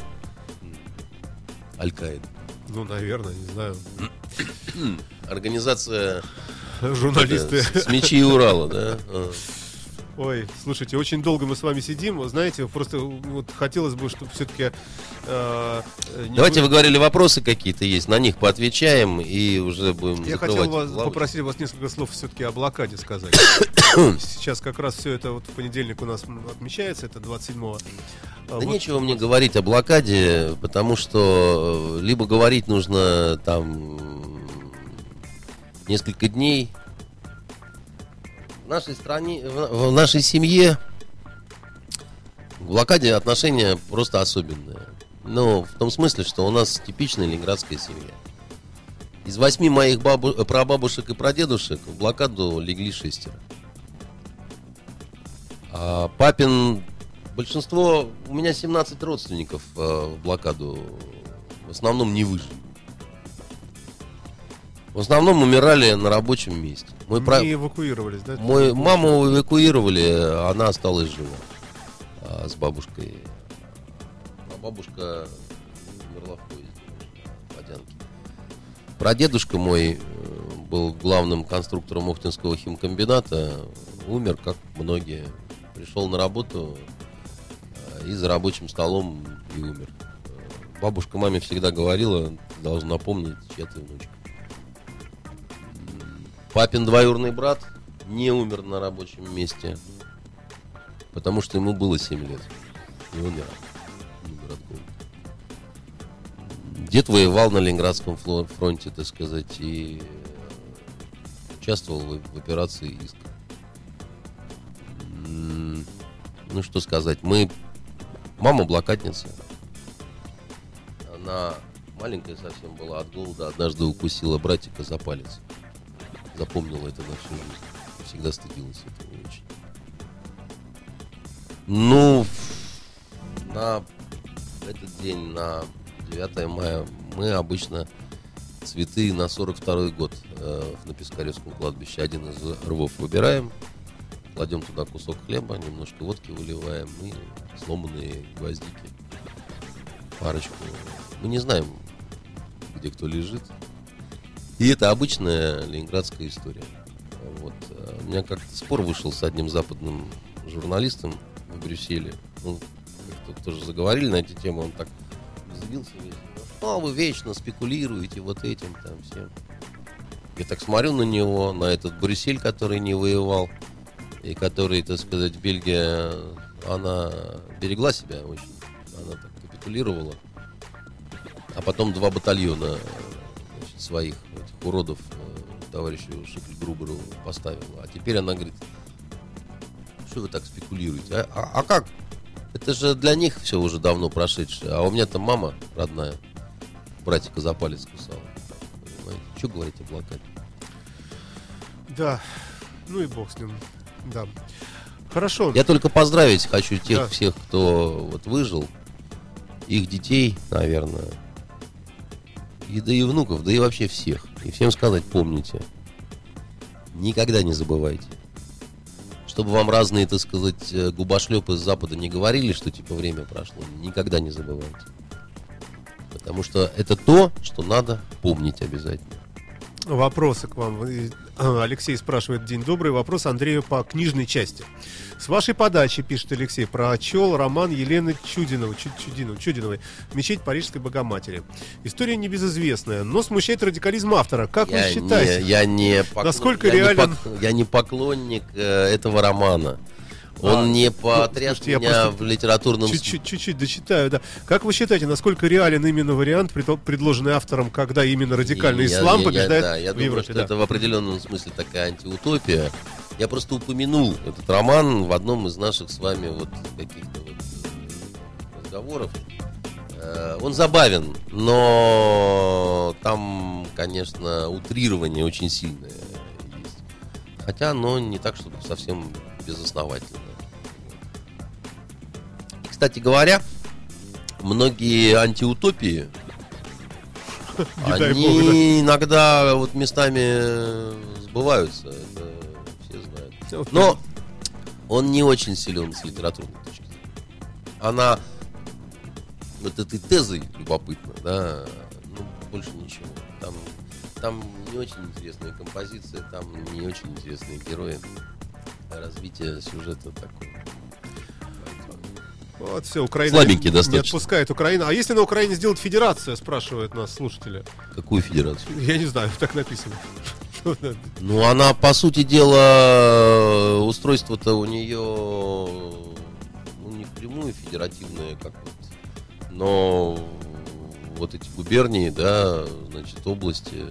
Аль-Каида. Ну, наверное, не знаю. Организация Журналисты. с мечи Урала, да? Ой, слушайте, очень долго мы с вами сидим. Вы Знаете, просто вот хотелось бы, чтобы все-таки... Давайте вы говорили, вопросы какие-то есть, на них поотвечаем и уже будем Я хотел вас, лавочку. попросить вас несколько слов все-таки о блокаде сказать. Сейчас как раз все это вот в понедельник у нас отмечается, это 27-го. А Да вот нечего мне говорить о блокаде, потому что э, либо говорить нужно там несколько дней. В нашей стране, в в нашей семье к блокаде отношения просто особенные. Ну, в том смысле, что у нас типичная ленинградская семья. Из восьми моих бабу- э, прабабушек и прадедушек в блокаду легли шестеро. А папин большинство, у меня 17 родственников э, в блокаду в основном не выжили. В основном умирали на рабочем месте. Мой, пра- не эвакуировались, да? мой маму эвакуировали, она осталась жива а, с бабушкой. А бабушка умерла в поезде на Водянке. Прадедушка мой э, был главным конструктором Охтинского химкомбината, умер, как многие. Пришел на работу э, и за рабочим столом и умер. Э, Бабушка маме всегда говорила, должен напомнить, чья ты внучка. Папин двоюродный брат не умер на рабочем месте, потому что ему было 7 лет. И умер. Умер от. Дед воевал на Ленинградском фронте, так сказать, и э, участвовал в, операции «Иск». Ну, что сказать, мы... Мама блокадница. Она маленькая совсем была от голода, однажды укусила братика за палец. Запомнила это на всю жизнь. Всегда стыдилась этого очень. Ну, на этот день, на 9 мая, мы обычно цветы на 42 год э, на Пискаревском кладбище один из рвов выбираем, кладем туда кусок хлеба, немножко водки выливаем и сломанные гвоздики, парочку. Мы не знаем, где кто лежит. И это обычная ленинградская история. Вот. э, У меня как-то спор вышел с одним западным журналистом в Брюсселе. Ну, как-то тоже заговорили на эти темы, он так взвился весь. ну, вы вечно спекулируете вот этим там всем. Я так смотрю на него, на этот Брюссель, который не воевал, и который, так сказать, Бельгия, она берегла себя очень. Она так капитулировала. А потом два батальона значит, своих уродов э, товарищу Шикль-Груберу поставила. А теперь она говорит, что вы так спекулируете? А, а- а как? Это же для них все уже давно прошедшее. А у меня там мама родная, братика за палец кусала. Понимаете? Что говорить о блокаде? Да, ну и бог с ним. Да. Хорошо. Я только поздравить хочу тех Да. всех, кто вот выжил, их детей, наверное, и да и внуков, да и вообще всех. И всем сказать, помните, никогда не забывайте. Чтобы вам разные, так сказать, э, губошлепы с Запада не говорили, что типа время прошло, никогда не забывайте. Потому что это то, что надо помнить обязательно. Вопросы к вам. А, Алексей спрашивает, день добрый. Вопрос Андрею по книжной части. С вашей подачи, пишет Алексей, прочел роман Елены Чудиновой, Чу- Чудиновой, Чудиновой «Мечеть Парижской Богоматери». История небезызвестная, но смущает радикализм автора. Как вы я считаете? Не, я не поклон- Насколько я не реален- пок- я не поклонник э, этого романа. Он А, не ну, потряс я меня в литературном смысле. Чуть-чуть, дочитаю, да. Как вы считаете, насколько реален именно вариант, предложенный автором, когда именно радикальный я- ислам я- я- побеждает да, я в думаю, Европе? что да. это в определенном смысле такая антиутопия. Я просто упомянул этот роман в одном из наших с вами вот каких-то вот разговоров. Э, Он забавен, но там, конечно, утрирование очень сильное есть. Хотя оно не так, чтобы совсем безосновательно. Кстати говоря, многие антиутопии Не они бог, да. иногда вот местами э, сбываются, это все знают. Но он не очень силен с литературной точки зрения. Она вот этой тезой любопытна, да, ну, больше ничего. Там, там не очень интересные композиции, там не очень интересные герои. Развитие сюжета такое. Вот все, Украина Слабенький не достаточно. отпускает Украину. А если на Украине сделать федерацию, спрашивают нас слушатели. Какую федерацию? Я не знаю, так написано. Ну, она, по сути дела, устройство-то у нее ну, не впрямую федеративное, как вот, но вот эти губернии, да, значит, области.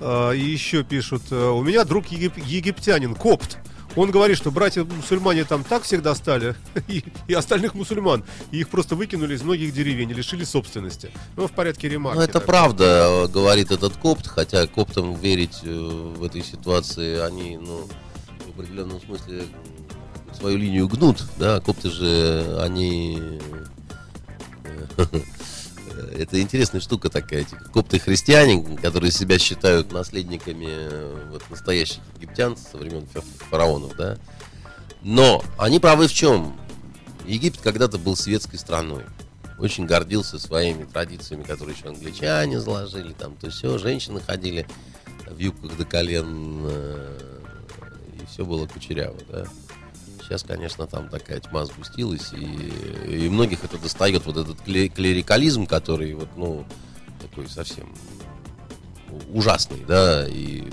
А, И еще пишут, у меня друг егип- египтянин, копт. Он говорит, что братья-мусульмане там так всегда стали, и, и остальных мусульман, и их просто выкинули из многих деревень, лишили собственности. Ну, в порядке ремарки. Ну, это так. правда, э, говорит этот копт, хотя коптам верить э, в этой ситуации, они, ну, в определенном смысле свою линию гнут, да, копты же, они... Это интересная штука такая, эти копты-христиане, которые себя считают наследниками э, вот, настоящих египтян со времен фа- фараонов, да. Но они правы в чем? Египет когда-то был светской страной. Очень гордился своими традициями, которые еще англичане заложили, там то все, женщины ходили в юбках до колен, э, и все было кучеряво, да. Сейчас, конечно, там такая тьма сгустилась, и, и многих это достает, вот этот кле- клерикализм, который вот, ну, такой совсем ужасный, да, и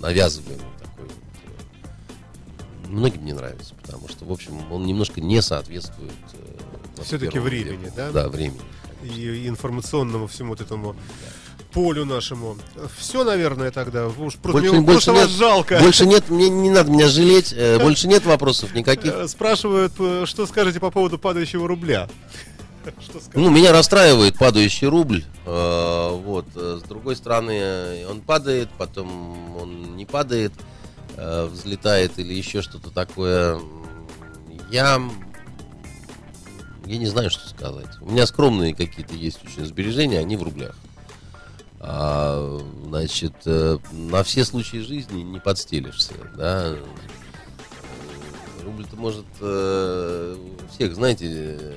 навязываемый такой вот. Многим не нравится, потому что, в общем, он немножко не соответствует э, Всё-таки 21 времени, веку. да? Да, времени. И информационному всему вот этому полю нашему. Все, наверное, тогда. Уж просто, Больше, мне больше просто вас нет, жалко. больше нет, мне не надо меня жалеть, э, больше нет вопросов никаких. Э, Спрашивают, э, что скажете по поводу падающего рубля? Ну, меня расстраивает падающий рубль. Вот. С другой стороны, он падает, потом он не падает, взлетает или еще что-то такое. Я... Я не знаю, что сказать. У меня скромные какие-то есть очень сбережения, они в рублях. А, значит, э, на все случаи жизни не подстелишься, да. Э, Рубль-то может э, всех, знаете,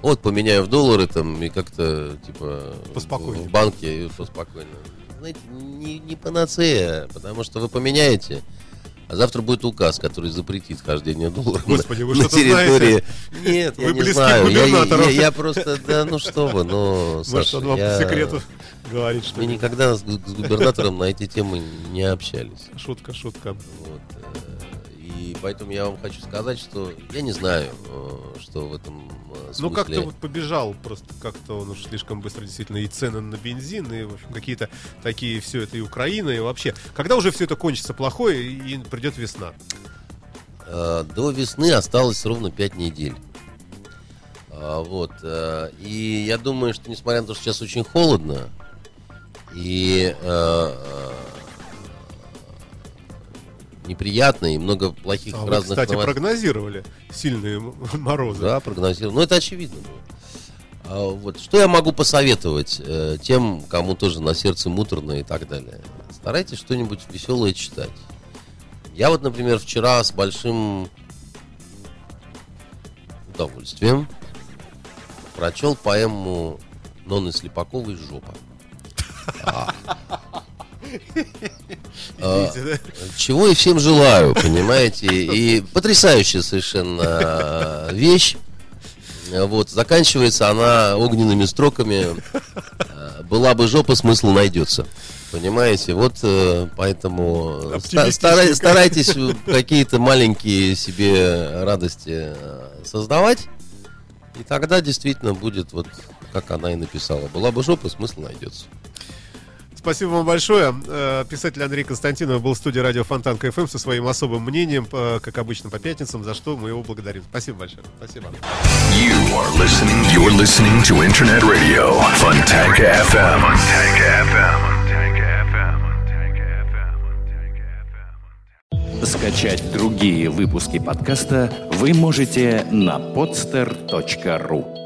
вот поменяю в доллары там и как-то типа Поспокойнее. в банке и поспокойно. Знаете, не, не панацея, потому что вы поменяете, А завтра будет указ, который запретит хождение долларом Господи, на, вы на что-то территории. Нет, я Вы не близки к знаю. Я, я- я- я просто, да, ну что вы, ну, Саша, я- секрету говорит, что Мы никогда с, губернатором на эти темы не общались. Шутка, шутка. Вот, э, и поэтому я вам хочу сказать, что я не знаю, э, что в этом э, Ну, как-то смысле- вот побежал, просто как-то он уж слишком быстро действительно и цены на бензин, и, в общем, какие-то такие все это и Украина, и вообще. Когда уже все это кончится плохое и придет весна? До весны осталось ровно 5 недель. А, Вот. И я думаю, что несмотря на то, что сейчас очень холодно, и э, э, неприятно, и много плохих А вы, разных кстати, новостей. прогнозировали сильные морозы. Да, прогнозирую. Ну, это очевидно было. А вот. Что я могу посоветовать э, тем, кому тоже на сердце муторно и так далее? Старайтесь что-нибудь веселое читать. Я вот, например, вчера с большим удовольствием прочел поэму Ноны Слепаковой «Жопа». А, чего и всем желаю, понимаете? И потрясающая совершенно вещь. Вот, заканчивается она огненными строками. Э, Была бы жопа, смысл найдется. Понимаете? Вот э, поэтому старай- старайтесь какие-то маленькие себе радости создавать. И тогда действительно будет вот как она и написала. Была бы жопа, смысл найдется. Спасибо вам большое. Э, Писатель Андрей Константинов был в студии радио Фонтан КФМ со своим особым мнением, э, как обычно, по пятницам, за что мы его благодарим. Спасибо большое. Спасибо. You are listening. You're listening to Internet Radio FM. Скачать другие выпуски подкаста вы можете на podster.ru